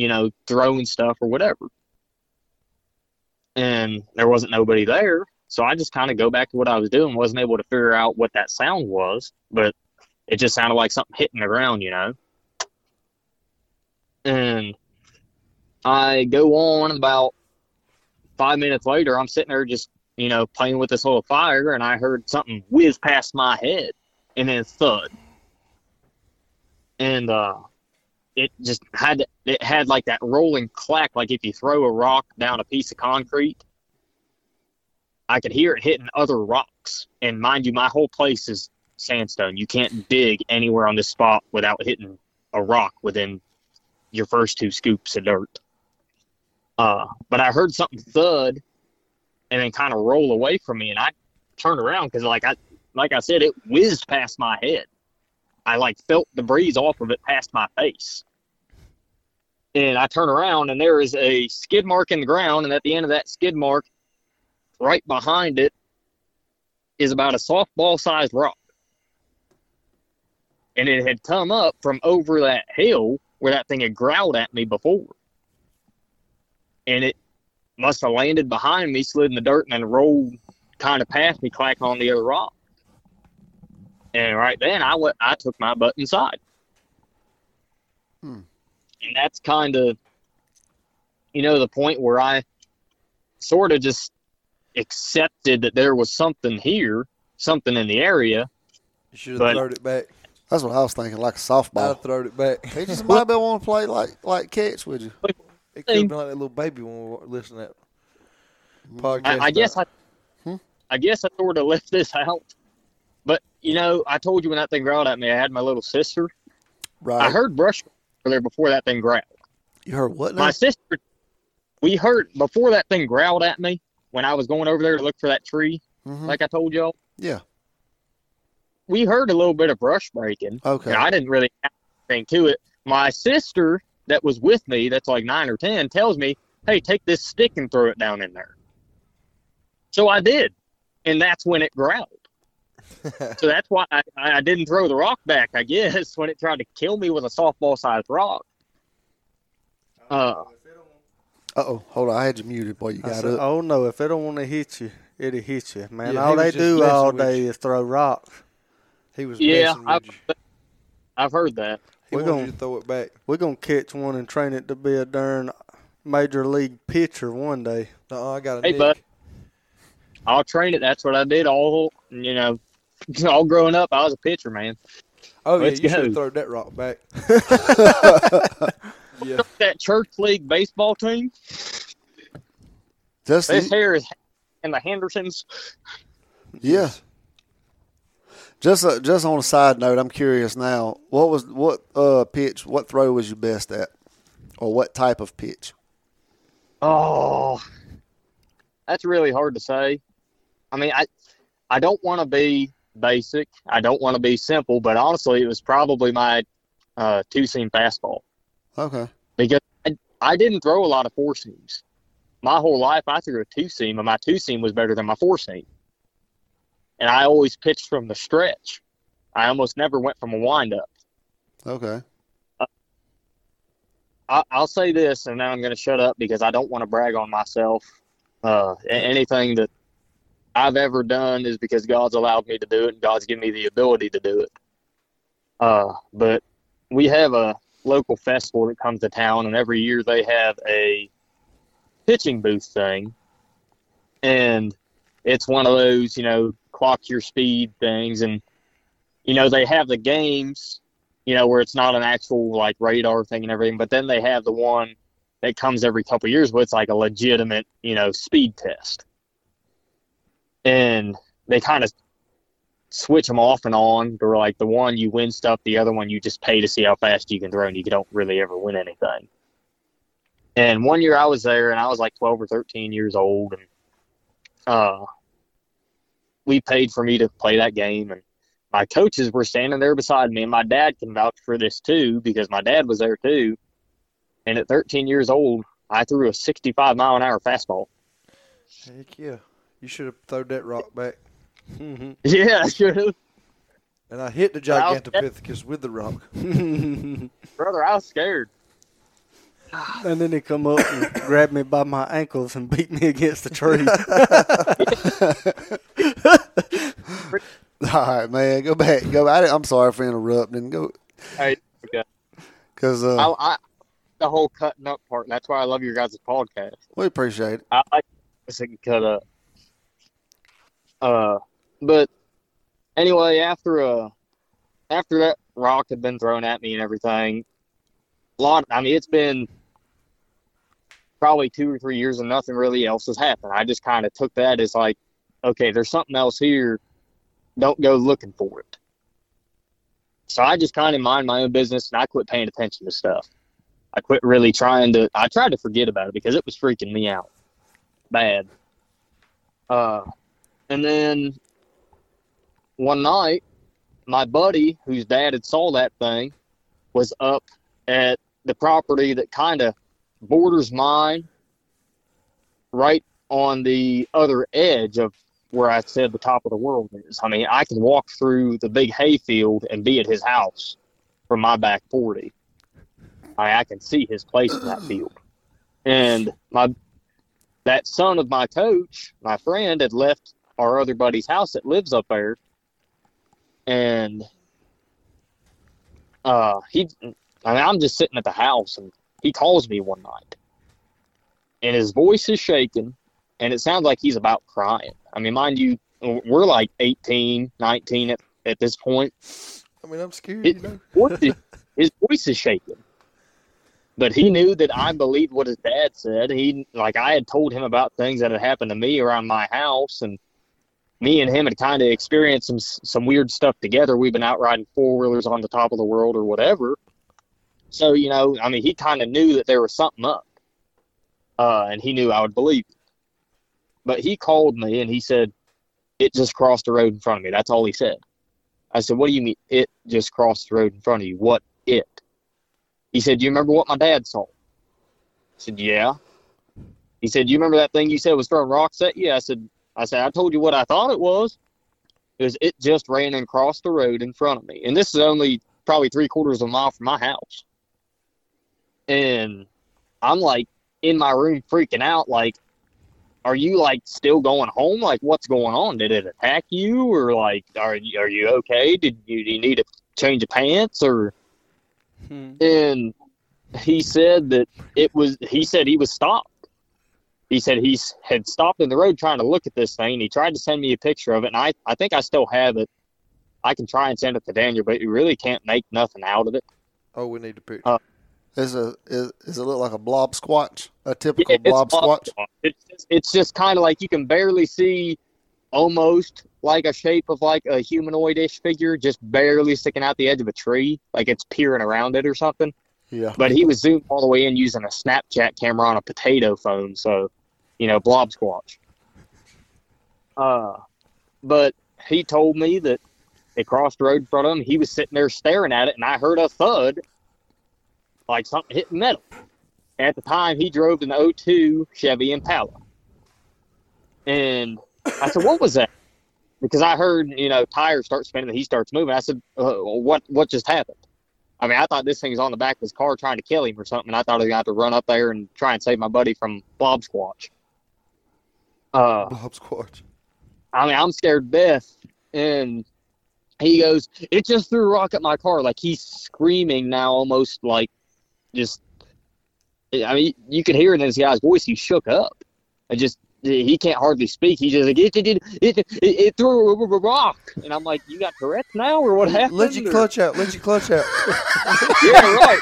S4: you know, throwing stuff or whatever. And there wasn't nobody there. So I just kind of go back to what I was doing. Wasn't able to figure out what that sound was, but it just sounded like something hitting the ground, you know. And I go on about five minutes later. I'm sitting there just, you know, playing with this little fire, and I heard something whiz past my head and then thud. And uh, it just had it had like that rolling clack like if you throw a rock down a piece of concrete i could hear it hitting other rocks and mind you my whole place is sandstone you can't dig anywhere on this spot without hitting a rock within your first two scoops of dirt uh, but i heard something thud and then kind of roll away from me and i turned around because like i like i said it whizzed past my head I like felt the breeze off of it past my face. And I turn around and there is a skid mark in the ground, and at the end of that skid mark, right behind it, is about a softball sized rock. And it had come up from over that hill where that thing had growled at me before. And it must have landed behind me, slid in the dirt, and then rolled kind of past me, clacking on the other rock. And right then, I went. I took my butt inside,
S1: Hmm.
S4: and that's kind of, you know, the point where I sort of just accepted that there was something here, something in the area.
S2: You should have thrown it back.
S1: That's what I was thinking, like a
S2: I'd
S1: softball.
S2: have thrown it back.
S1: He just might be want to play like like catch with you.
S2: It could have been like that little baby when we were listening to that podcast.
S4: I, I guess I,
S1: Hmm?
S4: I guess I sort of left this out. But you know, I told you when that thing growled at me, I had my little sister.
S1: Right.
S4: I heard brush over there before that thing growled.
S1: you heard what now?
S4: My sister, we heard before that thing growled at me when I was going over there to look for that tree,
S1: Mhm.
S4: like I told y'all.
S1: yeah.
S4: We heard a little bit of brush breaking.
S1: Okay.
S4: And I didn't really have anything to it. My sister that was with me, that's like nine or ten, tells me, "Hey, take this stick and throw it down in there." So I did, and that's when it growled. so that's why I, I didn't throw the rock back. I guess when it tried to kill me with a softball-sized rock. Uh,
S1: oh, hold on. I had you muted boy. you
S3: I
S1: got
S3: said,
S1: up.
S3: oh no, if it don't want to hit you, it'll hit you. Man,
S2: Yeah,
S3: all they do all day
S2: you.
S3: is throw rocks.
S2: He was
S4: yeah,
S2: messing
S4: I've. I've heard that.
S2: He
S3: We're gonna-
S2: you to throw it back.
S3: We're gonna catch one and train it to be a darn major league pitcher one day.
S2: No, I got a
S4: Hey,
S2: nick.
S4: bud. I'll train it. That's what I did all, you know, all growing up. I was a pitcher, man.
S2: Oh yeah,
S4: Let's
S2: you should
S4: go.
S2: have thrown that rock back. yeah.
S4: That church league baseball team.
S1: Just
S4: This hair is in the Hendersons.
S1: yeah. Just uh, just on a side note, I'm curious now. What was what uh pitch? What throw was you best at, or what type of pitch?
S4: Oh, that's really hard to say. I mean, I I don't want to be basic. I don't want to be simple, but honestly, it was probably my uh, two seam fastball
S1: Okay.
S4: because I, I didn't throw a lot of four seams. My whole life, I threw a two seam, and my two seam was better than my four seam. And I always pitched from the stretch. I almost never went from a windup.
S1: Okay.
S4: I, I'll say this, and now I'm going to shut up because I don't want to brag on myself. Uh, anything that I've ever done is because God's allowed me to do it, and God's given me the ability to do it. Uh, but we have a local festival that comes to town, and every year they have a pitching booth thing, and it's one of those, you know, clock your speed things, and you know they have the games you know, where it's not an actual like radar thing and everything. But then they have the one that comes every couple years where it's like a legitimate, you know, speed test. And they kind of switch them off and on. They're like the one you win stuff, the other one you just pay to see how fast you can throw, and you don't really ever win anything. And one year I was there, and I was like 12 or 13 years old, and uh, we paid for me to play that game, and my coaches were standing there beside me, and my dad can vouch for this too because my dad was there too. And at 13 years old, I threw a 65 mile an hour fastball.
S2: Heck yeah. You should have thrown that rock back.
S3: Mhm.
S4: Yeah, sure.
S2: And I hit the Gigantopithecus with the rock.
S4: Brother, I was scared.
S3: Then he come up and grab me by my ankles and beat me against the tree.
S1: All right, man. Go back. Go. I, I'm sorry for interrupting. Go
S4: Hey, okay.
S1: because uh,
S4: I, I, the whole cutting up part. That's why I love your guys' podcast.
S1: we appreciate it.
S4: I like listening cut up. Uh, but anyway, after uh, after that rock had been thrown at me and everything, a lot. I mean, it's been probably two or three years and nothing really else has happened. I just kind of took that as like, okay, there's something else here. Don't go looking for it. So I just kind of mind my own business and I quit paying attention to stuff. I quit really trying to. I tried to forget about it because it was freaking me out bad. Uh, and then one night, my buddy, whose dad had saw that thing, was up at the property that kind of borders mine, right on the other edge of where I said the top of the world is. I mean, I can walk through the big hayfield and be at his house from my back 40. I, I can see his place in that field. And my that son of my coach, my friend, had left our other buddy's house that lives up there, and uh, he, I mean, I'm just sitting at the house, and he calls me one night, and his voice is shaking, and it sounds like he's about crying. I mean, mind you, we're like 18, 19 at, at this point.
S2: I mean, I'm scared,
S4: It-
S2: you know.
S4: What the- his voice is shaking. But he knew that I believed what his dad said. He like I had told him about things that had happened to me around my house, and me and him had kind of experienced some some weird stuff together. We've been out riding four wheelers on the top of the world or whatever. So you know, I mean, he kind of knew that there was something up, uh, and he knew I would believe. It. But he called me and he said, "It just crossed the road in front of me." That's all he said. I said, "What do you mean it just crossed the road in front of you? What it?" He said, "Do you remember what my dad saw?" I said, "Yeah." He said, Do "You remember that thing you said was throwing rocks at you?" I said, "I said I told you what I thought it was. It was it just ran and crossed the road in front of me, and this is only probably three quarters of a mile from my house." And I'm like in my room freaking out, like, "Are you like still going home? Like, what's going on? Did it attack you, or like, are you are you okay? Did you, do you need a change of pants, or?"
S3: Hmm.
S4: and he said that it was he said he was stopped he said he had stopped in the road trying to look at this thing he tried to send me a picture of it and i, I think i still have it i can try and send it to daniel but you really can't make nothing out of it
S2: Oh, we need the picture.
S4: Uh,
S1: Is a is, does it look like a blob squatch? A typical
S4: Yeah,
S1: blob
S4: blob
S1: squatch?
S4: squatch. It's just, it's just kind of like you can barely see almost like a shape of like a humanoid-ish figure just barely sticking out the edge of a tree like it's peering around it or something
S1: Yeah.
S4: but he was zoomed all the way in using a Snapchat camera on a potato phone, so you know, blob squatch. Uh, but he told me that it crossed the road in front of him. He was sitting there staring at it, and I heard a thud, like something hit metal. At the time, he drove an 02 Chevy Impala, and I said, "What was that?" Because I heard, you know, tires start spinning, and he starts moving. I said, uh, "What? What just happened?" I mean, I thought this thing was on the back of his car trying to kill him or something. And I thought I was going to have to run up there and try and save my buddy from Blob Squatch. Uh,
S2: Blob Squatch.
S4: I mean, I'm scared death. And he goes, It just threw a rock at my car. Like he's screaming now, almost like just. I mean, you could hear in this guy's voice, he shook up. I just, he can't hardly speak. He just like, it, it, it, it, it, it threw a rock. And I'm like, You got Tourette's now, or what happened?
S2: Let your
S4: Or-
S2: clutch out. Let your clutch out.
S4: yeah, right.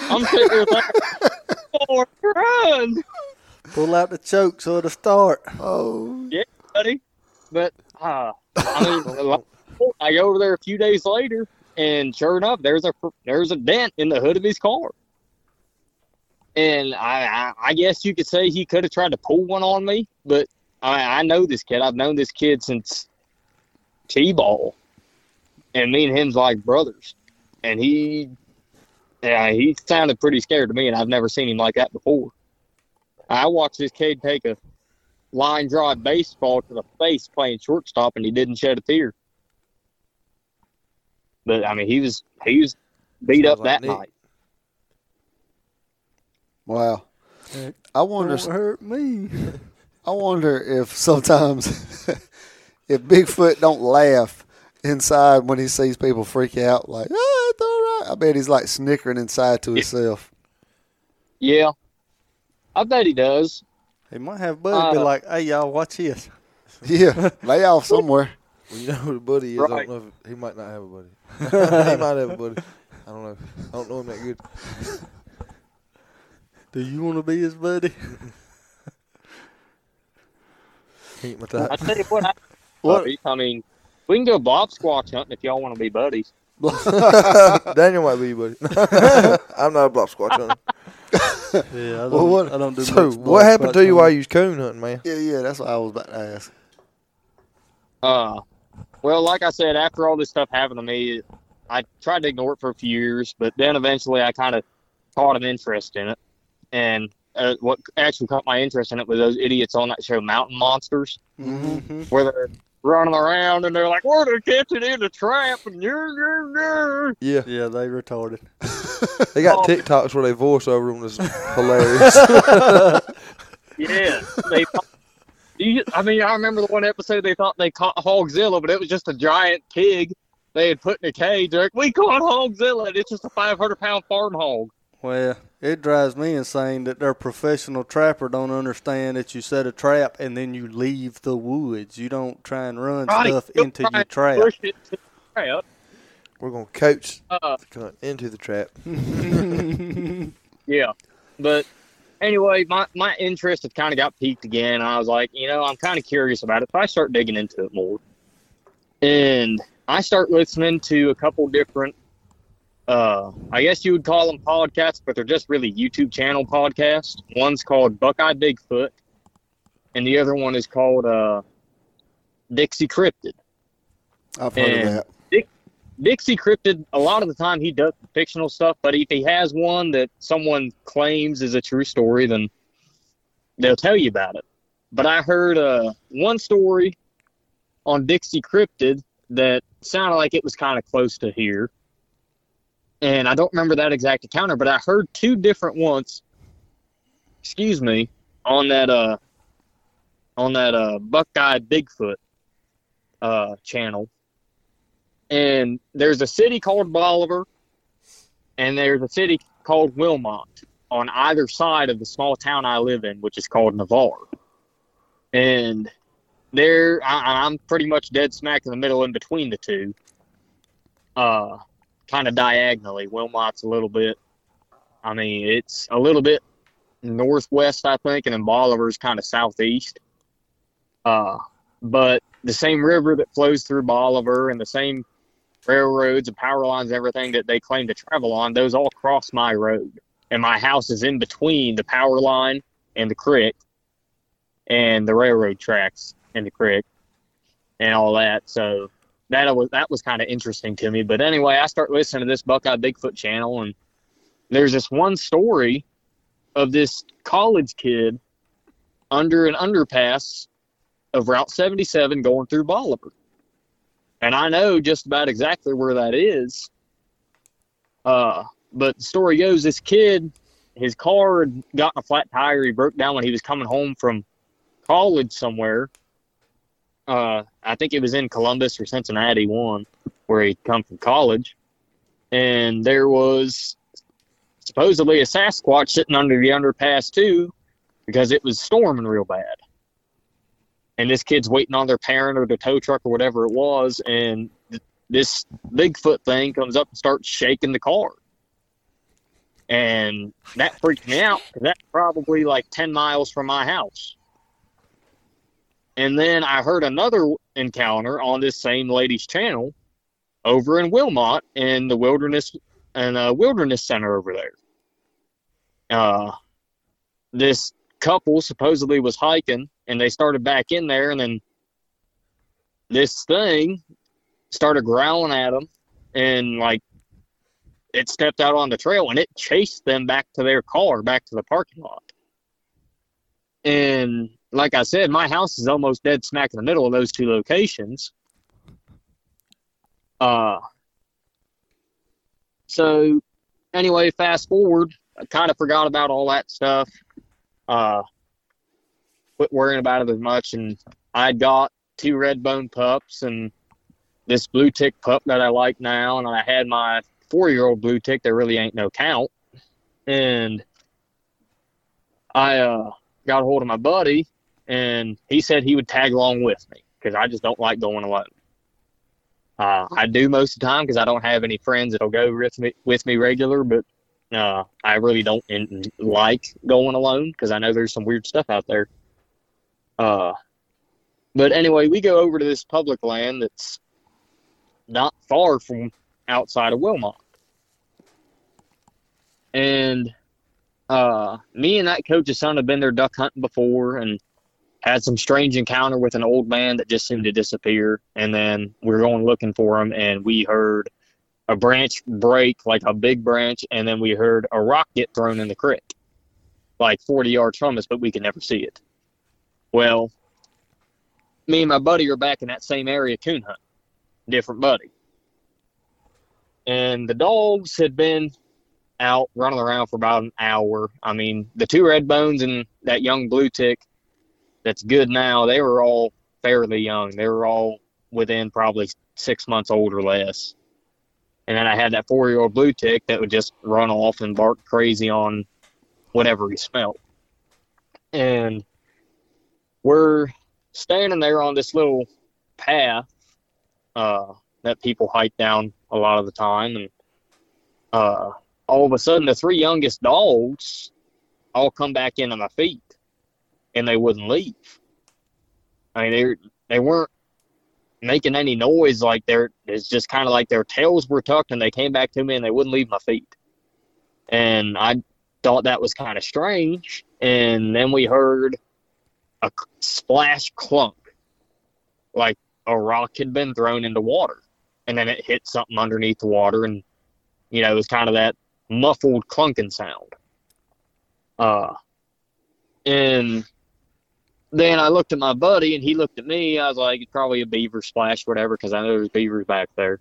S4: I'm sitting there like, oh, run,
S3: Pull out the choke so it'll start.
S1: Oh, yeah,
S4: buddy. But uh, I mean, I go over there a few days later, and sure enough, there's a there's a dent in the hood of his car. And I, I, I guess you could say he could have tried to pull one on me, but I, I know this kid. I've known this kid since t-ball, and me and him's like brothers. And he, yeah, he sounded pretty scared to me, and I've never seen him like that before. I watched this kid take a line drive baseball to the face playing shortstop, and he didn't shed a tear. But I mean, he was he was beat
S2: Sounds
S4: up
S2: like
S4: that
S2: Nick.
S4: night.
S1: wow.
S3: Heck,
S1: I wonder.
S3: Don't hurt me.
S1: I wonder if sometimes if Bigfoot don't laugh inside when he sees people freak out, like, oh, it's all right. I bet he's like snickering inside to himself.
S4: Yeah, I bet he does.
S3: He might have Buddy be
S4: Uh,
S3: like, "Hey y'all, watch this."
S1: Yeah, lay off somewhere.
S2: Well, you know who the buddy is. I don't know if he might not have a buddy. He might have a buddy. I don't know. I don't know him that good.
S3: Do you want to be his buddy?
S2: He ain't my type.
S4: I tell you what, I,
S1: What?
S4: I mean, we can go blob squatch hunting if y'all want to be buddies.
S2: Daniel might be buddy. I'm not a blob squatch hunter.
S3: Yeah, I don't,
S1: Well, what-
S3: I don't do
S2: So, what happened to you while you was coon hunting, man?
S1: Yeah, yeah, that's what I was about to ask.
S4: Uh, well, like I said, after all this stuff happened to me, I tried to ignore it for a few years, but then eventually I kind of caught an interest in it. And uh, what actually caught my interest in it was those idiots on that show, Mountain Monsters,
S3: Mhm.
S4: where they're running around and they're like, "We're gonna catch it in the trap," and you're, you're, you're.
S2: Yeah.
S3: Yeah, they retarded.
S2: They got
S4: Oh.
S2: TikToks where they voice over them. is hilarious.
S4: Yeah, they. Thought, you, I mean, I remember the one episode they thought they caught Hogzilla, but it was just a giant pig they had put in a cage. They're like, "We caught Hogzilla, and it's just a 500 pound farm hog."
S3: Well, it drives me insane that their professional trapper don't understand that you set a trap and then you leave the woods. You don't try and run
S4: Right,
S3: stuff
S4: you're
S3: into your trap.
S4: Push it to the trap.
S2: We're gonna coach
S4: Uh,
S2: into the trap.
S4: Yeah, but anyway, my my interest had kind of got piqued again. I was like, you know, I'm kind of curious about it. So I start digging into it more, and I start listening to a couple different. Uh, I guess you would call them podcasts, but they're just really YouTube channel podcasts. One's called Buckeye Bigfoot, and the other one is called uh, Dixie Cryptid.
S1: I've heard
S4: And-
S1: of that.
S4: Dixie Cryptid, a lot of the time he does fictional stuff, but if he has one that someone claims is a true story, then they'll tell you about it. But I heard uh, one story on Dixie Cryptid that sounded like it was kind of close to here. And I don't remember that exact encounter, but I heard two different ones, excuse me, on that uh on that uh Buckeye Bigfoot uh channel and there's a city called Bolivar, and there's a city called Wilmot on either side of the small town I live in, which is called Navarre. And there, I, I'm pretty much dead smack in the middle in between the two, uh, kind of diagonally. Wilmot's a little bit, I mean, it's a little bit northwest, I think, and then Bolivar's kind of southeast. Uh, but the same river that flows through Bolivar and the same railroads and power lines everything that they claim to travel on, those all cross my road. And my house is in between the power line and the creek and the railroad tracks and the creek and all that. So that was that was kind of interesting to me. But anyway, I start listening to this Buckeye Bigfoot channel and there's this one story of this college kid under an underpass of Route 77 going through Bolivar. And I know just about exactly where that is. Uh, but the story goes this kid, his car had gotten a flat tire. He broke down when he was coming home from college somewhere. Uh, I think it was in Columbus or Cincinnati, one where he'd come from college. And there was supposedly a Sasquatch sitting under the underpass, too, because it was storming real bad and this kid's waiting on their parent or the tow truck or whatever it was, and th- this Bigfoot thing comes up and starts shaking the car. And that freaked me out that's probably like 10 miles from my house. And then I heard another encounter on this same lady's channel over in Wilmot in the wilderness and uh, wilderness center over there. Uh, this couple supposedly was hiking and they started back in there and then this thing started growling at them and like it stepped out on the trail and it chased them back to their car back to the parking lot. And like i said my house is almost dead smack in the middle of those two locations. Uh so anyway fast forward i kind of forgot about all that stuff uh quit worrying about it as much. And I got two red bone pups and this blue tick pup that I like now. And I had my four year old blue tick. There really ain't no count. And I uh, got a hold of my buddy and he said he would tag along with me because I just don't like going alone. Uh, I do most of the time because I don't have any friends that'll go with me with me regular, but uh, I really don't in, like going alone because I know there's some weird stuff out there. Uh, but anyway, we go over to this public land that's not far from outside of Wilmot. And uh, me and that coach's son have been there duck hunting before and had some strange encounter with an old man that just seemed to disappear. And then we were going looking for him, and we heard a branch break, like a big branch, and then we heard a rock get thrown in the creek, like 40 yards from us, but we could never see it. Well, me and my buddy are back in that same area coon hunt, different buddy. And the dogs had been out running around for about an hour. I mean, the two red bones and that young blue tick that's good now, they were all fairly young. They were all within probably six months old or less. And then I had that four year old blue tick that would just run off and bark crazy on whatever he smelled. And we're standing there on this little path uh, that people hike down a lot of the time, and uh, all of a sudden, the three youngest dogs all come back into my feet, and they wouldn't leave. I mean, they they weren't making any noise. Like they're it's just kind of like their tails were tucked, and they came back to me, and they wouldn't leave my feet. And I thought that was kind of strange. And then we heard a splash clunk, like a rock had been thrown into water, and then it hit something underneath the water, and you know it was kind of that muffled clunking sound. Uh, and then I looked at my buddy, and he looked at me. I was like, "It's probably a beaver splash, whatever," because I know there's beavers back there.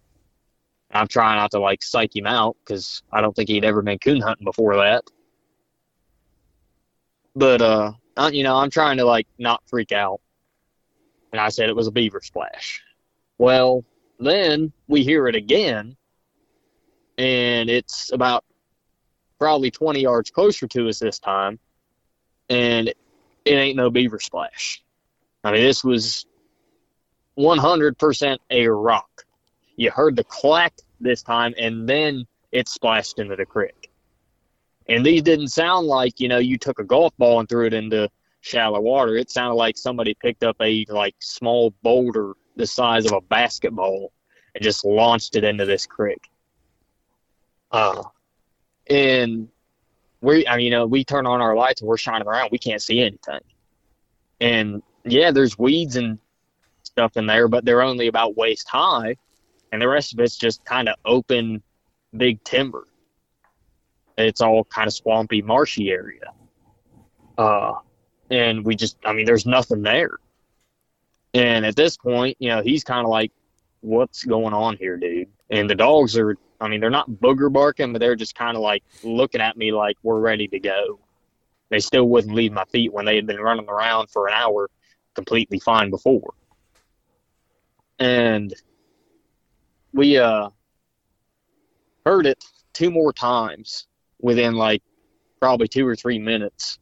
S4: I'm trying not to like psych him out because I don't think he'd ever been coon hunting before that. But uh, I, you know, I'm trying to like not freak out, and I said it was a beaver splash. Well, then we hear it again, and it's about probably 20 yards closer to us this time, and it ain't no beaver splash. I mean, this was 100% a rock. You heard the clack this time, and then it splashed into the creek. And these didn't sound like, you know, you took a golf ball and threw it into shallow water. It sounded like somebody picked up a like small boulder the size of a basketball and just launched it into this creek. Uh, and we, I mean, you know, we turn on our lights and we're shining around. We can't see anything. And yeah, there's weeds and stuff in there, but they're only about waist high, and the rest of it's just kind of open, big timber. It's all kind of swampy, marshy area. Uh, and we just, I mean, there's nothing there. And at this point, you know, he's kind of like, what's going on here, dude? And the dogs are, I mean, they're not booger barking, but they're just kind of like looking at me like we're ready to go. They still wouldn't leave my feet when they had been running around for an hour completely fine before. And we uh heard it two more times within like probably two or three minutes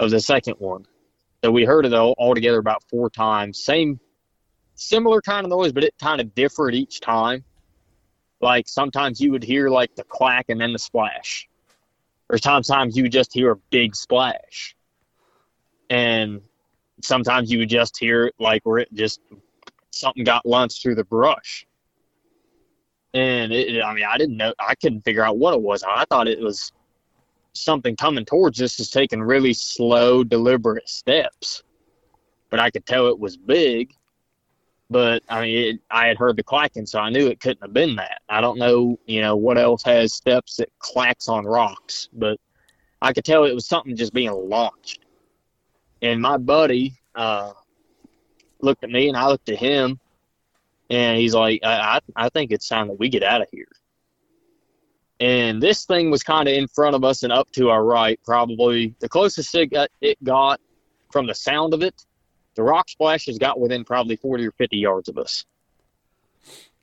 S4: of the second one. So we heard it all, all together about four times. Same, similar kind of noise, but it kind of differed each time. Like sometimes you would hear like the clack and then the splash, or sometimes you would just hear a big splash, and sometimes you would just hear like where it just something got launched through the brush. And it, I mean, I didn't know, I couldn't figure out what it was. I thought it was something coming towards us, just taking really slow, deliberate steps. But I could tell it was big. But I mean, it, I had heard the clacking, so I knew it couldn't have been that. I don't know, you know, what else has steps that clacks on rocks, but I could tell it was something just being launched. And my buddy uh, looked at me, and I looked at him, and he's like, I, I, I think it's time that we get out of here. And this thing was kind of in front of us and up to our right, probably the closest it got, it got from the sound of it. The rock splashes got within probably 40 or 50 yards of us.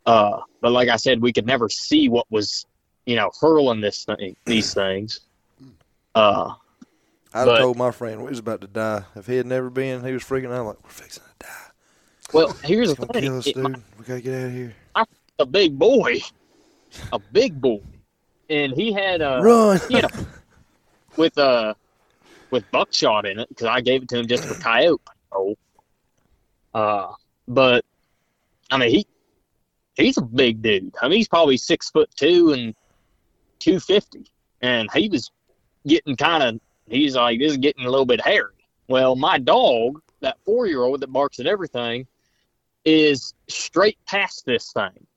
S4: Uh, but like I said, we could never see what was, you know, hurling this thing, these things. Uh,
S2: I'd
S4: But-
S2: told my friend we was about to die. If he had never been, he was freaking out like, we're fixing to die.
S4: well, here's
S2: It's
S4: the thing:
S2: kill us,
S4: It-
S2: dude. We gotta get out of here.
S4: a big boy, a big boy, and he had a
S2: Run!
S4: you know, with a with buckshot in it because I gave it to him just for coyote. Oh, uh, but I mean he he's a big dude. I mean he's probably six foot two and two fifty, and he was getting kind of he's like this is getting a little bit hairy. Well, my dog, that four year old that barks at everything, is straight past this thing,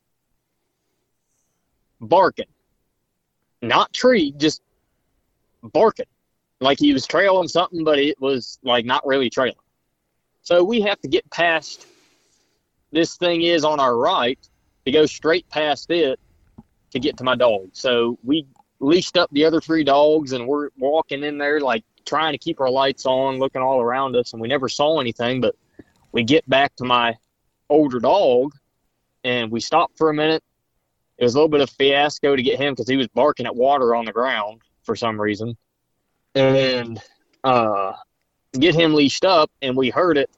S4: barking, not tree, just barking, like he was trailing something, but it was like not really trailing. So we have to get past this thing is on our right to go straight past it to get to my dog. So we leashed up the other three dogs and we're walking in there like trying to keep our lights on, looking all around us, and we never saw anything. But we get back to my older dog and we stopped for a minute. It was a little bit of fiasco to get him because he was barking at water on the ground for some reason. And uh, get him leashed up, and we heard it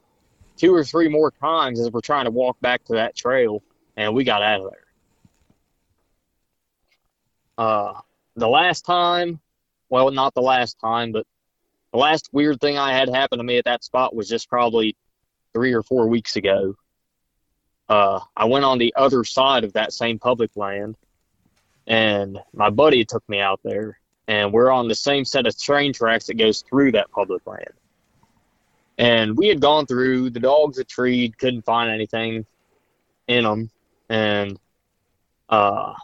S4: two or three more times as we're trying to walk back to that trail, and we got out of there. Uh, the last time, well, not the last time, but the last weird thing I had happen to me at that spot was just probably three or four weeks ago. Uh, I went on the other side of that same public land, and my buddy took me out there, and we're on the same set of train tracks that goes through that public land. And we had gone through the dogs had treed, couldn't find anything in them, and uh,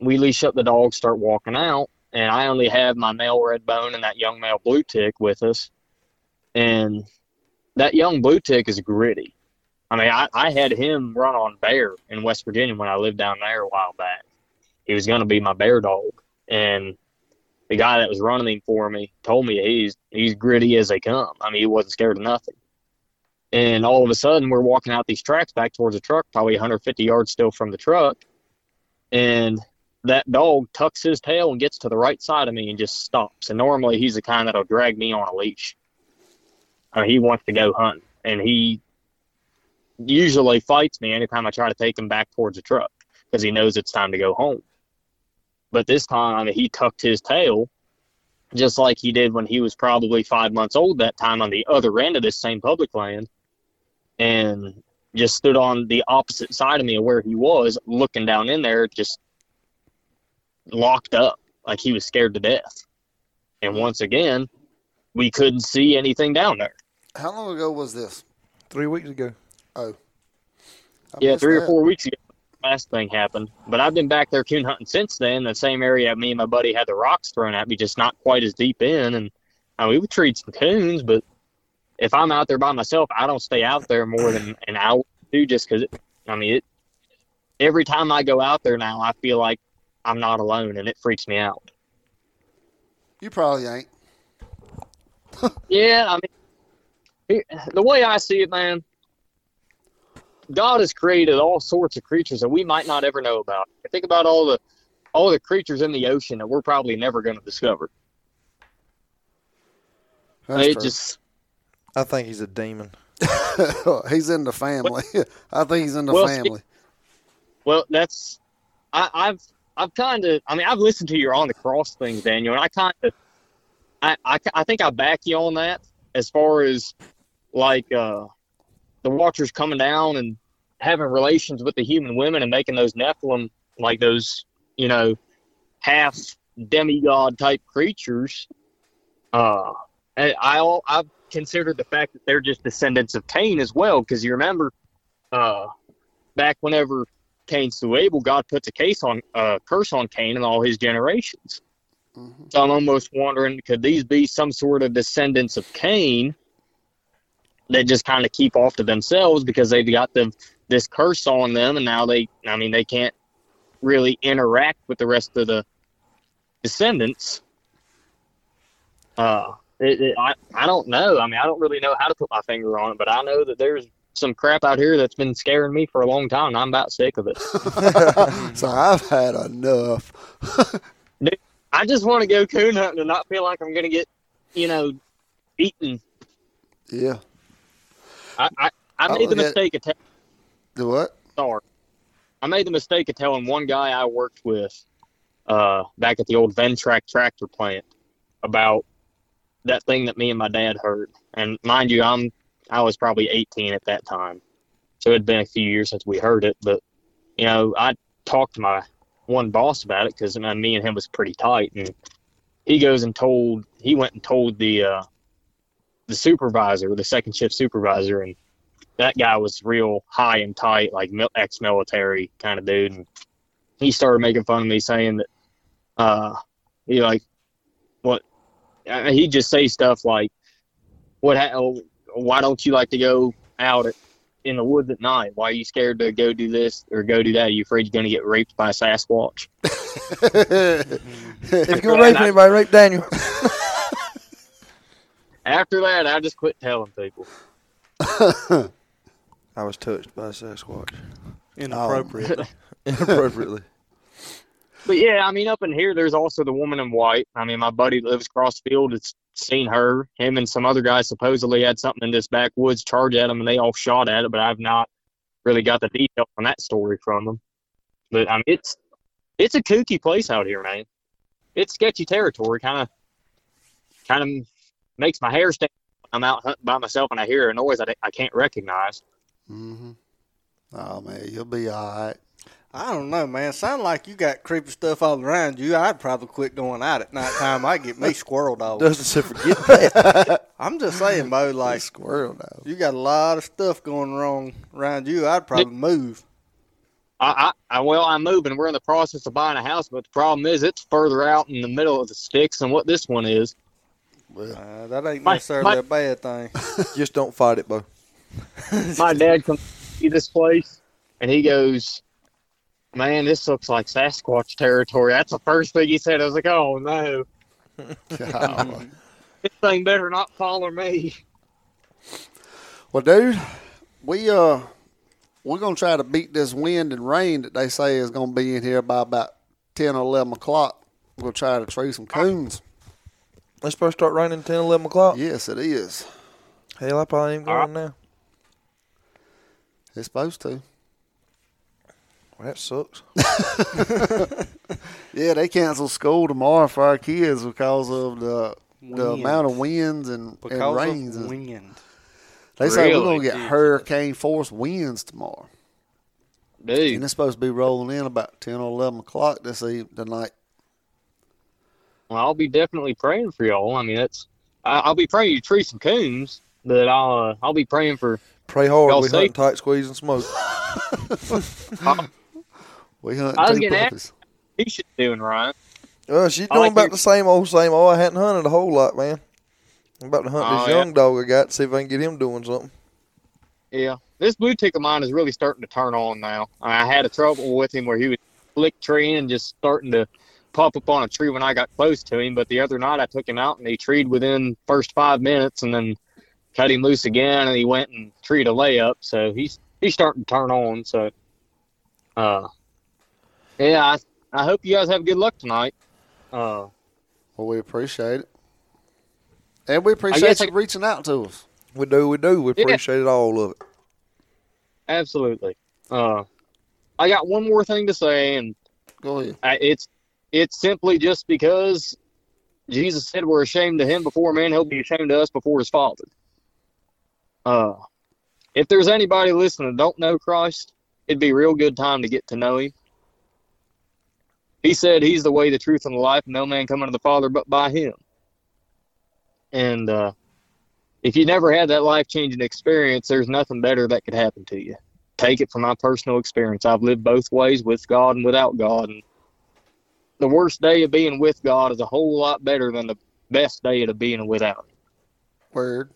S4: we leash up the dogs, start walking out, and I only have my male red bone and that young male blue tick with us, and that young blue tick is gritty. I mean, I, I had him run on bear in West Virginia when I lived down there a while back. He was going to be my bear dog, and the guy that was running him for me told me he's he's gritty as they come. I mean, he wasn't scared of nothing. And all of a sudden, we're walking out these tracks back towards the truck, probably 150 yards still from the truck, and that dog tucks his tail and gets to the right side of me and just stops. And normally, he's the kind that'll drag me on a leash. I mean, he wants to go hunting, and he usually fights me anytime I try to take him back towards the truck because he knows it's time to go home. But this time, I mean, he tucked his tail just like he did when he was probably five months old that time on the other end of this same public land and just stood on the opposite side of me of where he was looking down in there just locked up like he was scared to death. And once again we couldn't see anything down there.
S1: How long ago was this?
S2: Three weeks ago. Oh.
S1: I
S4: yeah
S1: missed
S4: three or four weeks ago last thing happened. But i've been back there coon hunting since then the same area me and my buddy had the rocks thrown at me just not quite as deep in. And I mean, we would treat some coons but if i'm out there by myself i don't stay out there more than an hour or two just because i mean it every time i go out there now i feel like i'm not alone and it freaks me out.
S1: You probably ain't.
S4: Yeah, I mean, the way I see it, man, God has created all sorts of creatures that we might not ever know about. Think about all the all the creatures in the ocean that we're probably never going to discover.
S1: That's
S4: it
S1: true.
S4: just
S2: I think he's a demon.
S1: he's in the family. I think he's in the
S4: Well,
S1: family.
S4: well, that's I, I've I've kind of I mean I've listened to your on the cross things, Daniel, and I kind of I, I I think I back you on that as far as like uh the watchers coming down and having relations with the human women and making those Nephilim like those you know half demigod type creatures. Uh, and I I've considered the fact that they're just descendants of Cain as well because you remember uh back whenever Cain slew Abel, God puts a case on uh, curse on Cain and all his generations.
S1: Mhm.
S4: So I'm almost wondering, could these be some sort of descendants of Cain that just kind of keep off to themselves because they've got the this curse on them, and now they, I mean, they can't really interact with the rest of the descendants. Uh, it, it, I I don't know. I mean, I don't really know how to put my finger on it, but I know that there's some crap out here that's been scaring me for a long time. And I'm about sick of it.
S1: so I've had enough.
S4: I just want to go coon hunting and not feel like I'm going to get, you know, eaten.
S1: Yeah.
S4: I, I, I
S1: Oh,
S4: made the
S1: yeah.
S4: mistake of telling
S1: Do what?
S4: sorry. I made the mistake of telling one guy I worked with uh, back at the old Ventrac tractor plant about that thing that me and my dad heard. And mind you, I'm I was probably 18 at that time, so it had been a few years since we heard it. But you know, I talked to my one boss about it because me and him was pretty tight, and he goes and told he went and told the uh, the supervisor, the second shift supervisor, and that guy was real high and tight, like ex-military kind of dude. And he started making fun of me, saying that, uh, he like, what? Uh, he'd just say stuff like, "What? Ha- oh, why don't you like to go out at, in the woods at night? Why are you scared to go do this or go do that? Are you afraid you're going to get raped by a Sasquatch?"
S2: If you're gonna rape anybody, rape Daniel.
S4: After that, I just quit telling people.
S2: I was touched by a Sasquatch
S3: Inappropriate. Oh.
S2: inappropriately.
S4: But yeah, I mean, up in here, there's also the woman in white. I mean, my buddy lives across the field. It's seen her. Him and some other guys supposedly had something in this backwoods charge at them, and they all shot at it. But I've not really got the details on that story from them. But I mean, it's it's a kooky place out here, man. It's sketchy territory. Kind of, kind of makes my hair stand. I'm out hunting by myself and I hear a noise I, I can't recognize.
S1: Hmm Oh man, you'll be all right.
S3: I don't know, man. Sound like you got creepy stuff all around you. I'd probably quit going out at nighttime. I get me squirrel dog.
S2: Doesn't say forget that.
S3: I'm just saying, Bo. Like
S1: Squirrel dog.
S3: you got a lot of stuff going wrong around you. I'd probably move.
S4: I, I, I well, I'm moving. We're in the process of buying a house, but the problem is it's further out in the middle of the sticks than what this one is.
S3: Uh, that ain't
S4: My-
S3: necessarily
S4: my-
S3: a bad thing.
S2: Just don't fight it, Bo.
S4: My dad comes to see this place, and he goes, "Man, this looks like Sasquatch territory." That's the first thing he said. I was like, "Oh no,
S1: Golly.
S4: this thing better not follow me."
S1: well, dude, we uh, we're gonna try to beat this wind and rain that they say is gonna be in here by about ten or eleven o'clock. We'll try to tree some coons.
S2: It's supposed to start raining 10, 11 o'clock.
S1: Yes, it is.
S2: Hell, I probably ain't going now.
S1: It's supposed to.
S2: Well, that sucks.
S1: Yeah, they canceled school tomorrow for our kids because of the the amount of winds and,
S3: Because
S1: and rains.
S3: of
S1: and-
S3: wind.
S1: They say we're gonna get hurricane force winds tomorrow,
S4: Dude.
S1: and it's supposed to be rolling in about ten or eleven o'clock this evening tonight.
S4: well, I'll be definitely praying for y'all. I mean, that's I, I'll be praying you tree some coons, but I'll uh, I'll be praying for
S2: Pray hard.
S4: Y'all
S2: we
S4: safe?
S2: hunting tight, squeeze, and smoke.
S1: We hunt
S4: I was
S1: two
S4: getting asked-
S1: puppies.
S4: he should be doing Ryan.
S2: Well, she's doing
S4: like
S2: about
S4: your-
S2: the same old, same old. I hadn't hunted a whole lot, man. I'm about to hunt
S4: Oh,
S2: this
S4: yeah.
S2: young dog I got, see if I can get him doing something.
S4: Yeah, this blue tick of mine is really starting to turn on now. I had a trouble with him where he would flick tree and just starting to pop up on a tree when I got close to him. But the other night I took him out and he treed within first five minutes and then cut him loose again and he went and treed a layup. So he's he's starting to turn on. So, uh, yeah, I I hope you guys have good luck tonight. Uh,
S1: Well, we appreciate it, and we appreciate you
S4: I-
S1: reaching out to us.
S2: We do, we do. We
S4: Yeah.
S2: appreciate all of it.
S4: absolutely. Uh, I got one more thing to say and.
S1: Go ahead.
S4: I, it's it's simply just because Jesus said we're ashamed of him before men, he'll be ashamed of us before his father. Uh, if there's anybody listening that don't know Christ, it'd be a real good time to get to know him. He said he's the way, the truth, and the life, and no man come unto the Father but by him. And uh, if you never had that life changing experience, there's nothing better that could happen to you take it from my personal experience. I've lived both ways with God and without God. And the worst day of being with God is a whole lot better than the best day of being without. Him.
S1: Word.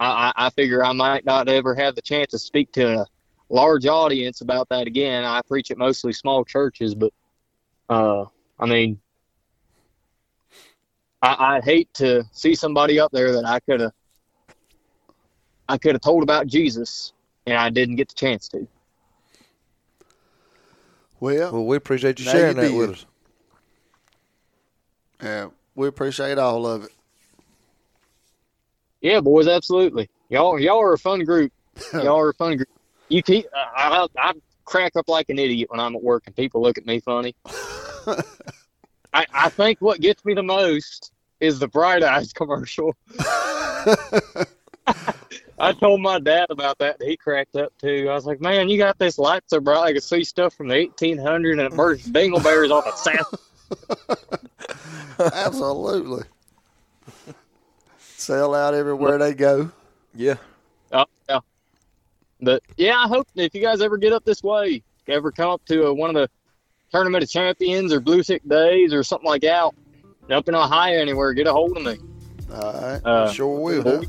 S4: I, I, I figure I might not ever have the chance to speak to a large audience about that again. I preach at mostly small churches, but uh, I mean, I, I'd hate to see somebody up there that I could have I could have told about Jesus and I didn't get the chance to.
S1: Well,
S2: Well, we appreciate you sharing
S1: you
S2: that
S1: did.
S2: with us.
S1: yeah, we appreciate all of it.
S4: Yeah, boys, absolutely. Y'all, y'all are a fun group. Y'all are a fun group. You keep. I, I, I crack up like an idiot when I'm at work and people look at me funny. I, I think what gets me the most is the Bright Eyes commercial. I told my dad about that. And he cracked up too. I was like, "Man, you got this light so bright I can see stuff from the 1800 and it burns dingleberries off a south."
S1: Absolutely. Sell out everywhere they go.
S2: Yeah.
S4: Oh, yeah. But yeah, I hope if you guys ever get up this way, ever come up to uh one of the tournament of champions or blue tick days or something like that, up in Ohio anywhere, get a hold of me.
S1: All right.
S4: Uh,
S2: sure will.
S1: Yeah.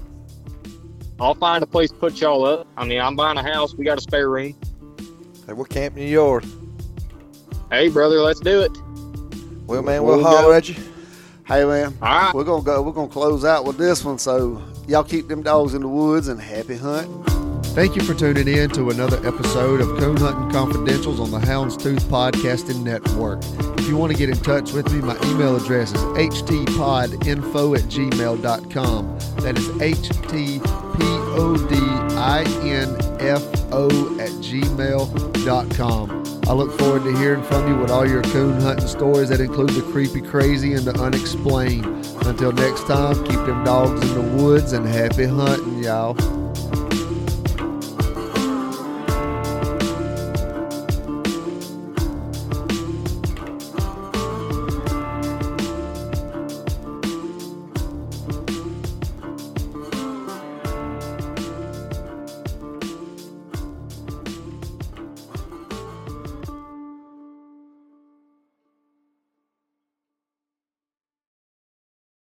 S4: I'll find a place to put y'all up. I mean, I'm buying a house. We got a spare room.
S2: Hey, we're camping in your yard.
S4: Hey, brother, let's do it.
S2: Well, man,
S1: We'll
S2: we'll,
S1: go.
S2: holler at you.
S1: Hey man,
S4: All right.
S1: we're gonna go. We're gonna close out with this one. So y'all keep them dogs in the woods and happy hunting. Thank you for tuning in to another episode of Coon Hunting Confidentials on the Houndstooth Podcasting Network. If you want to get in touch with me, my email address is htpodinfo at gmail.com. That is htpodinfo at gmail.com. I look forward to hearing from you with all your coon hunting stories that include the creepy, crazy, and the unexplained. Until next time, keep them dogs in the woods and happy hunting, y'all.